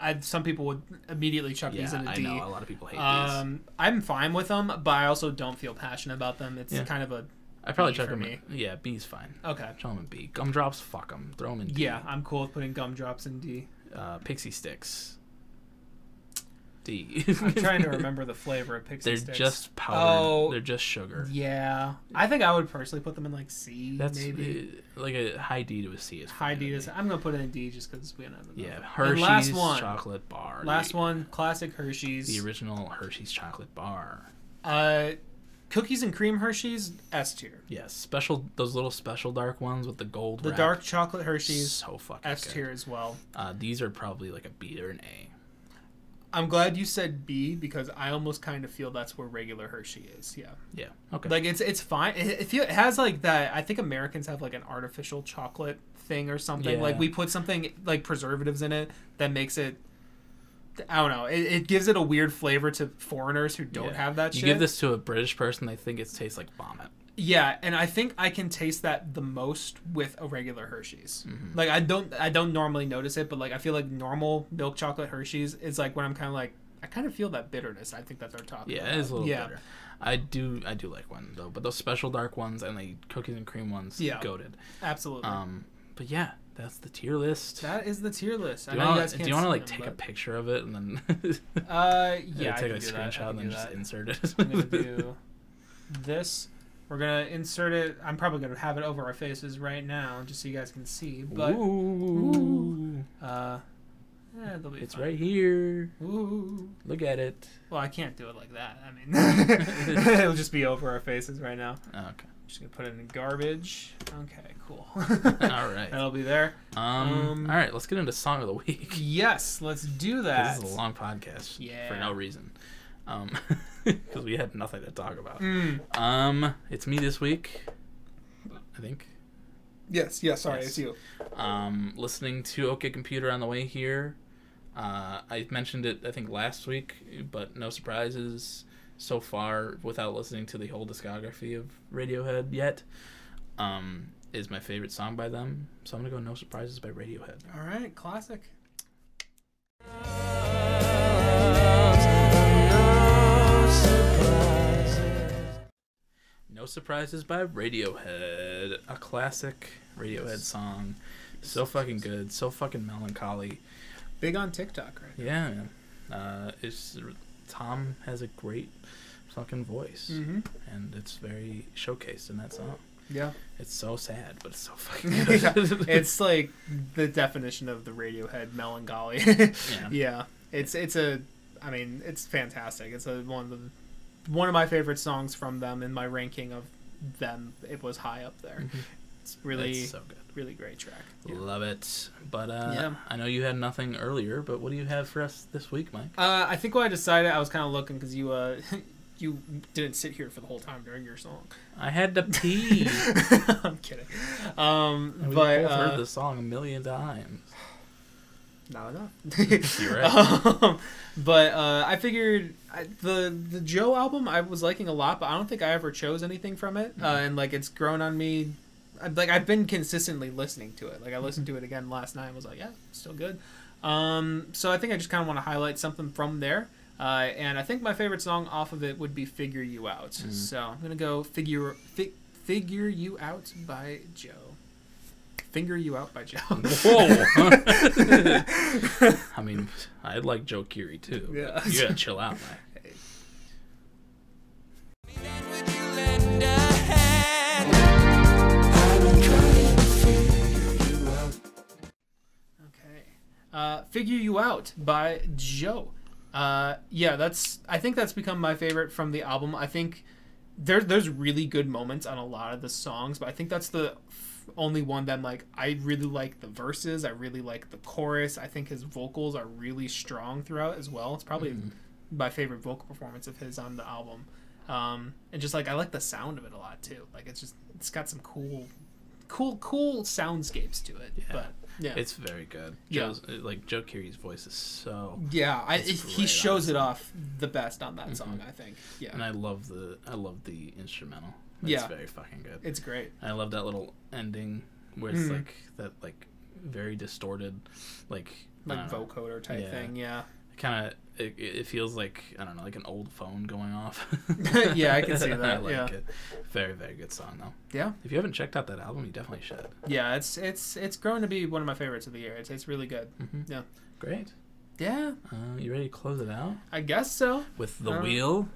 I some people would immediately chuck yeah, these in a I D. know a lot of people hate these. Um, I'm fine with them, but I also don't feel passionate about them. It's Yeah. kind of a I probably B check for them. me. Yeah, B's fine. okay. Throw them in B. Gumdrops, fuck them. Throw them in D. Yeah, I'm cool with putting gumdrops in D. Uh, Pixy Stix. I'm trying to remember the flavor of pixie They're sticks. just powdered. Oh. They're just sugar. Yeah, I think I would personally put them in like C. That's maybe uh, like a high D to a C is high D. to. I'm gonna put it in D just because we don't have enough. Yeah, And Hershey's last one. chocolate bar. Last the, one, classic Hershey's. The original Hershey's chocolate bar. Uh, cookies and cream Hershey's S tier. Yes, special those little special dark ones with the gold. The wrap. dark chocolate Hershey's So fucking S tier as well. Uh, these are probably like a B or an A. I'm glad you said B because I almost kind of feel that's where regular Hershey is. Yeah, Yeah. Okay. like it's it's fine. It, it, feel, it has like that. I think Americans have like an artificial chocolate thing or something. Yeah. Like we put something like preservatives in it that makes it. I don't know. It, it gives it a weird flavor to foreigners who don't Yeah. have that. you shit. give this to a British person, they think it tastes like vomit. Yeah, and I think I can taste that the most with a regular Hershey's. Mhm. Like I don't I don't normally notice it, but like I feel like normal milk chocolate Hershey's is like when I'm kind of like I kind of feel that bitterness. I think that they're talking Yeah, about. it is a little yeah. bitter. I do I do like one though, but those special dark ones and the cookies and cream ones, Yeah. goated. Absolutely. Um, but yeah, that's the tier list. that is the tier list. Do you know want you guys to can't do you want to like them, take a picture of it and then Uh, yeah, I take a do that. I screenshot and then just that. insert it. I'm gonna do this. We're gonna insert it. I'm probably gonna have it over our faces right now, just so you guys can see. But Ooh, uh, eh, it's right here. Ooh. Look at it. Well, I can't do it like that. I mean, it'll just be over our faces right now. Oh, okay. Just gonna put it in garbage. Okay, cool. All right. That'll be there. Um, Um, all right, let's get into song of the week. Yes, let's do that. This is a long podcast for no reason. Um, because we had nothing to talk about. Mm. Um, it's me this week. I think. Yes, yes. Sorry, Yes. it's you. Um, listening to OK Computer on the way here. Uh, I mentioned it I think last week, but no surprises so far without listening to the whole discography of Radiohead yet. Um, is my favorite song by them, so I'm gonna go No Surprises by Radiohead. All right, classic. No Surprises by Radiohead, a classic Radiohead song. So fucking good, so fucking melancholy. Big on TikTok, right? Yeah, man. Uh, it's Tom has a great fucking voice, Mm-hmm. and it's very showcased in that song. Yeah. It's so sad, but it's so fucking yeah. good. It's like the definition of the Radiohead melancholy. yeah. yeah. It's it's a I mean, it's fantastic. It's a one of the one of my favorite songs from them in my ranking of them. It was high up there. Mhm. It's really It's so good. really great track. Yeah. Love it. But uh, Yeah. I know you had nothing earlier, but what do you have for us this week, Mike? Uh, I think what I decided, I was kind of looking because you uh, you didn't sit here for the whole time during your song. I had to pee. I'm kidding. Um, And we but both uh, heard the song a million times. not enough. You're right. Um, but uh, I figured I, the the Djo album I was liking a lot, but I don't think I ever chose anything from it, uh, Mhm. and like it's grown on me. I, like I've been consistently listening to it. Like I listened to it again last night. and was like, yeah, still good. Um, so I think I just kind of want to highlight something from there. Uh, and I think my favorite song off of it would be "Figure You Out." Mhm. So I'm gonna go "Figure fi- Figure You Out" by Djo. "Finger You Out" by Djo. Whoa. I mean, I like Joe Keery too. Yeah. You gotta chill out, Mike. Okay. Uh, Figure You Out by Djo. Uh, yeah, that's. I think that's become my favorite from the album. I think there, there's really good moments on a lot of the songs, but I think that's the only one that I'm like I really like the verses. I really like the chorus. I think his vocals are really strong throughout as well. It's probably Mhm. my favorite vocal performance of his on the album. Um, and just like I like the sound of it a lot too. Like it's just it's got some cool, cool, cool soundscapes to it. Yeah. But yeah, It's very good. Yeah. Like Joe Keery's voice is so, Yeah, I, he shows it off the best on that song. Mhm. I think. Yeah, and I love the I love the instrumental. It's Yeah. very fucking good. it's great. I love that little ending where it's Mhm. like that like very distorted, like Like don't vocoder type Yeah. thing. Yeah, It kind of it, it feels like I don't know, like an old phone going off. Yeah, I can see that. I like yeah. it. Very very good song though. yeah, If you haven't checked out that album, you definitely should. yeah. It's it's it's grown to be one of my favorites of the year. It's it's really good. Mm-hmm. Yeah. Great. Yeah, Uh, you ready to close it out I guess so. with the Uh, wheel?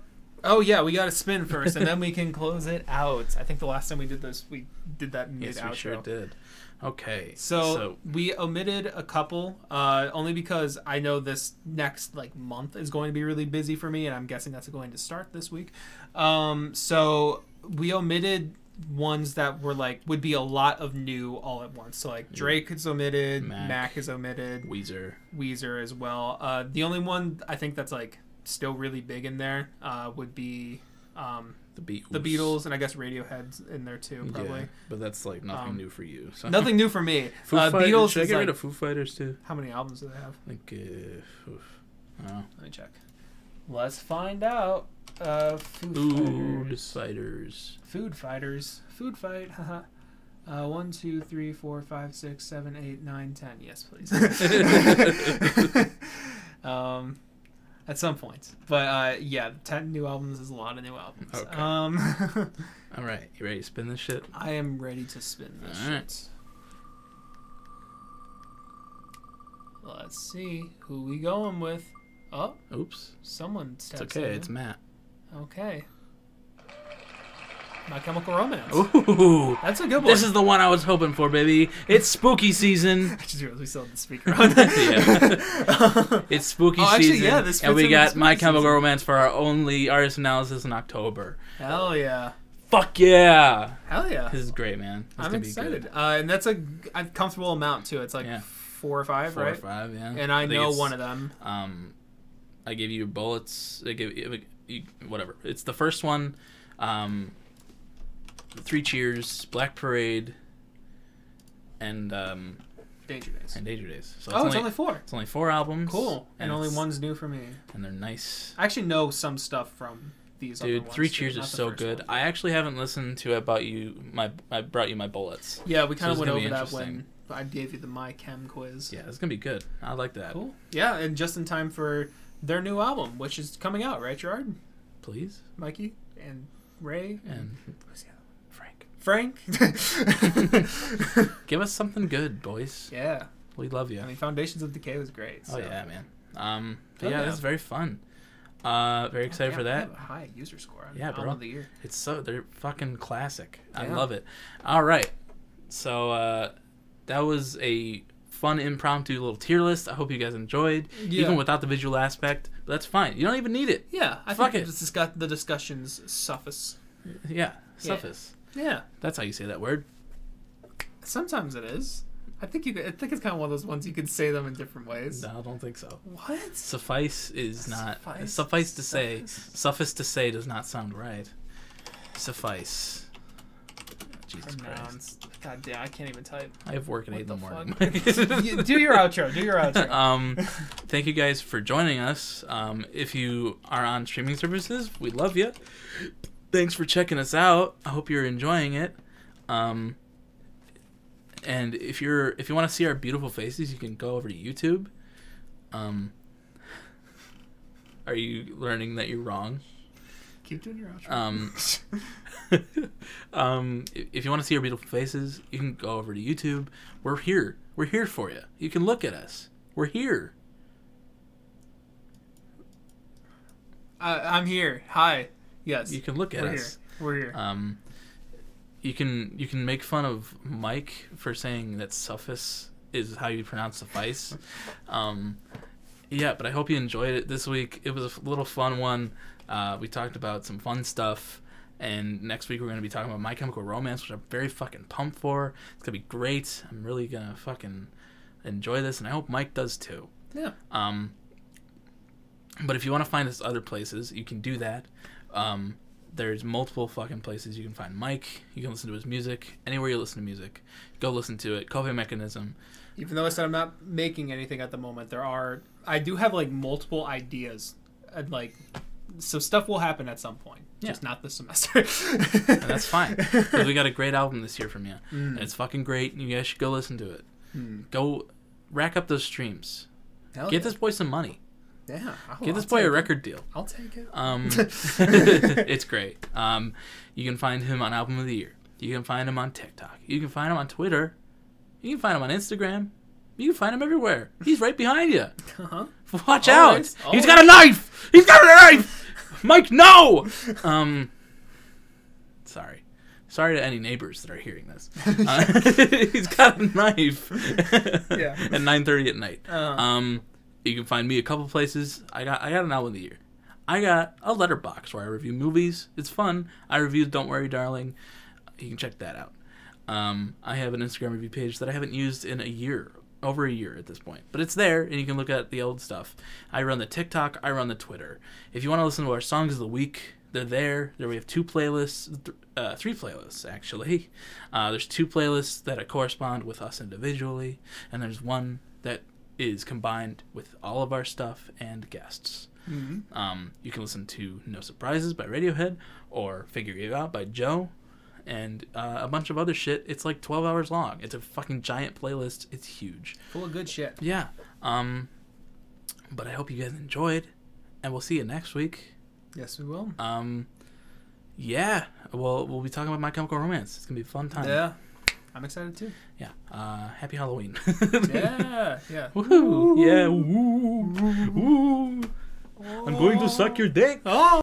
Oh yeah, we got to spin first, and then we can close it out. I think the last time we did this, we did that mid Yes, outro. we sure did. Okay. So, we omitted a couple, uh, only because I know this next like month is going to be really busy for me, and I'm guessing that's going to start this week. Um, so we omitted ones that were like would be a lot of new all at once. So like Drake is omitted, Mac. Mac, is omitted, Weezer. Weezer as well. Uh, the only one I think that's like still really big in there uh, would be um, The Beatles. the Beatles, and I guess Radiohead's in there too, probably. Yeah, but that's like nothing Um, new for you. So. Nothing new for me. Foo uh, Fighters. Beatles Should I get like, rid of Foo Fighters too? how many albums do they have? Like, uh, oof. I. Let me check. Let's find out. Uh, food Food fighters. fighters. Food fighters. Food fight. Haha. Uh, one, two, three, four, five, six, seven, eight, nine, ten. Yes, please. um, at some point, but uh, yeah, ten new albums is a lot of new albums. Okay. Um, All right, you ready to spin this shit? I am ready to spin this Alright. shit. Let's see who we going with. Oh, Oops. someone It's okay. in. It's Matt. Okay. My Chemical Romance. Ooh. That's a good one. This is the one I was hoping for, baby. It's spooky season. I just realized we still have the speaker on. Yeah. It's spooky Oh, actually, season, yeah, this and we got My Chemical season. Romance for our only artist analysis in October. Hell yeah. Fuck yeah! Hell yeah. This is great, man. This I'm excited. Uh, and that's a comfortable amount too. It's like Yeah. four or five, Four right? or five, yeah. And I, think know one of them. Um, I gave you bullets. I give you, you whatever. It's the first one. Um, Three Cheers, Black Parade, and um, Danger Days. and Danger Days. So oh, it's only four. it's only four albums. Cool. And, only one's new for me. And they're nice. I actually know some stuff from these. Dude, Three Cheers not is so good. one. I actually haven't listened to about you. My I brought you my bullets. Yeah, we kind it's of went over that when. I gave you the My Chem quiz. Yeah, it's gonna be good. I like that. Cool. Yeah, and just in time for their new album, which is coming out, right, Gerard? Please Mikey and Ray and who's the Frank, give us something good, boys. yeah, We love you. I mean, Foundations of Decay was great. oh yeah, man. Um, but Oh, yeah, yeah. this is very fun. Uh, very excited Yeah, for that. have a high user score. On Yeah, bro. Of the year. It's so they're fucking classic. I love it. All right, so uh, that was a fun impromptu little tier list. I hope you guys enjoyed, Yeah. even without the visual aspect. But that's fine. You don't even need it. Yeah, I Fuck think it. This has got the discussions suffice. Yeah, suffice. Yeah, That's how you say that word. sometimes it is. I think you. I think it's kind of one of those ones you could say them in different ways. No, I don't think so. What? Suffice is not Suffice? suffice to say. Suffice. To say does not sound right. Suffice. Jesus Christ. God damn, I can't even type. I have work at What eight in the the morning. Do your outro. Do your outro. um, thank you guys for joining us. Um, if you are on streaming services, we love you. Thanks for checking us out. I hope you're enjoying it. Um, and if you're if you want to see our beautiful faces, you can go over to YouTube. Um, are you learning that you're wrong? Keep doing your outro. Um, um, if you want to see our beautiful faces, you can go over to YouTube. We're here. We're here for you. You can look at us. We're here. Uh, I'm here. Hi. Yes. You can look at We're here. us. We're here. Um, you can you can make fun of Mike for saying that suffice is how you pronounce suffice. um, yeah, but I hope you enjoyed it this week. It was a little fun one. Uh, we talked about some fun stuff. And next week we're gonna be talking about My Chemical Romance, which I'm very fucking pumped for. It's gonna be great. I'm really gonna fucking enjoy this, and I hope Mike does too. yeah. Um, but if you want to find us other places, you can do that. Um, there's multiple fucking places you can find Mike. You can listen to his music anywhere you listen to music. Go listen to it. Coping Mechanism. Even though I said I'm not making anything at the moment, there are. I do have like multiple ideas, and like, so stuff will happen at some point. Yeah. Just not this semester. And that's fine. 'Cause we got a great album this year from you. Mm. And it's fucking great. And you guys should go listen to it. Mm. Go rack up those streams. Hell Get yeah. this boy some money. Yeah. I'll- Give this I'll boy a it. record deal. I'll take it. Um, it's great. Um, you can find him on Album of the Year. You can find him on TikTok. You can find him on Twitter. You can find him on Instagram. You can find him everywhere. He's right behind you. Uh-huh. Watch All out! right, He's got a knife. He's got a knife. Mike, no. Um, sorry. Sorry to any neighbors that are hearing this. Uh, he's got a knife. Yeah. At 9:30 at night. Uh, Um, you can find me a couple places. I got I got an album of the year. I got a letterbox where I review movies. It's fun. I review Don't Worry, Darling. You can check that out. Um, I have an Instagram review page that I haven't used in a year, over a year at this point, but it's there, and you can look at the old stuff. I run the TikTok. I run the Twitter. If you want to listen to our songs of the week, they're there. There we have two playlists, th- uh, three playlists actually. Uh, there's two playlists that correspond with us individually, and there's one that is combined with all of our stuff and guests. mhm. Um, you can listen to No Surprises by Radiohead or Figure It Out by Djo and uh, a bunch of other shit. It's like 12 hours long. It's a fucking giant playlist. It's huge. Full of good shit. Yeah. Um, but I hope you guys enjoyed, and we'll see you next week. Yes, we will. Um, yeah. Well, we'll be talking about My Chemical Romance. It's gonna be a fun time. Yeah. I'm excited too. Yeah. Uh, happy Halloween. Yeah. Yeah. Woohoo! Yeah. Woo. Woo. I'm going to suck your dick. Oh.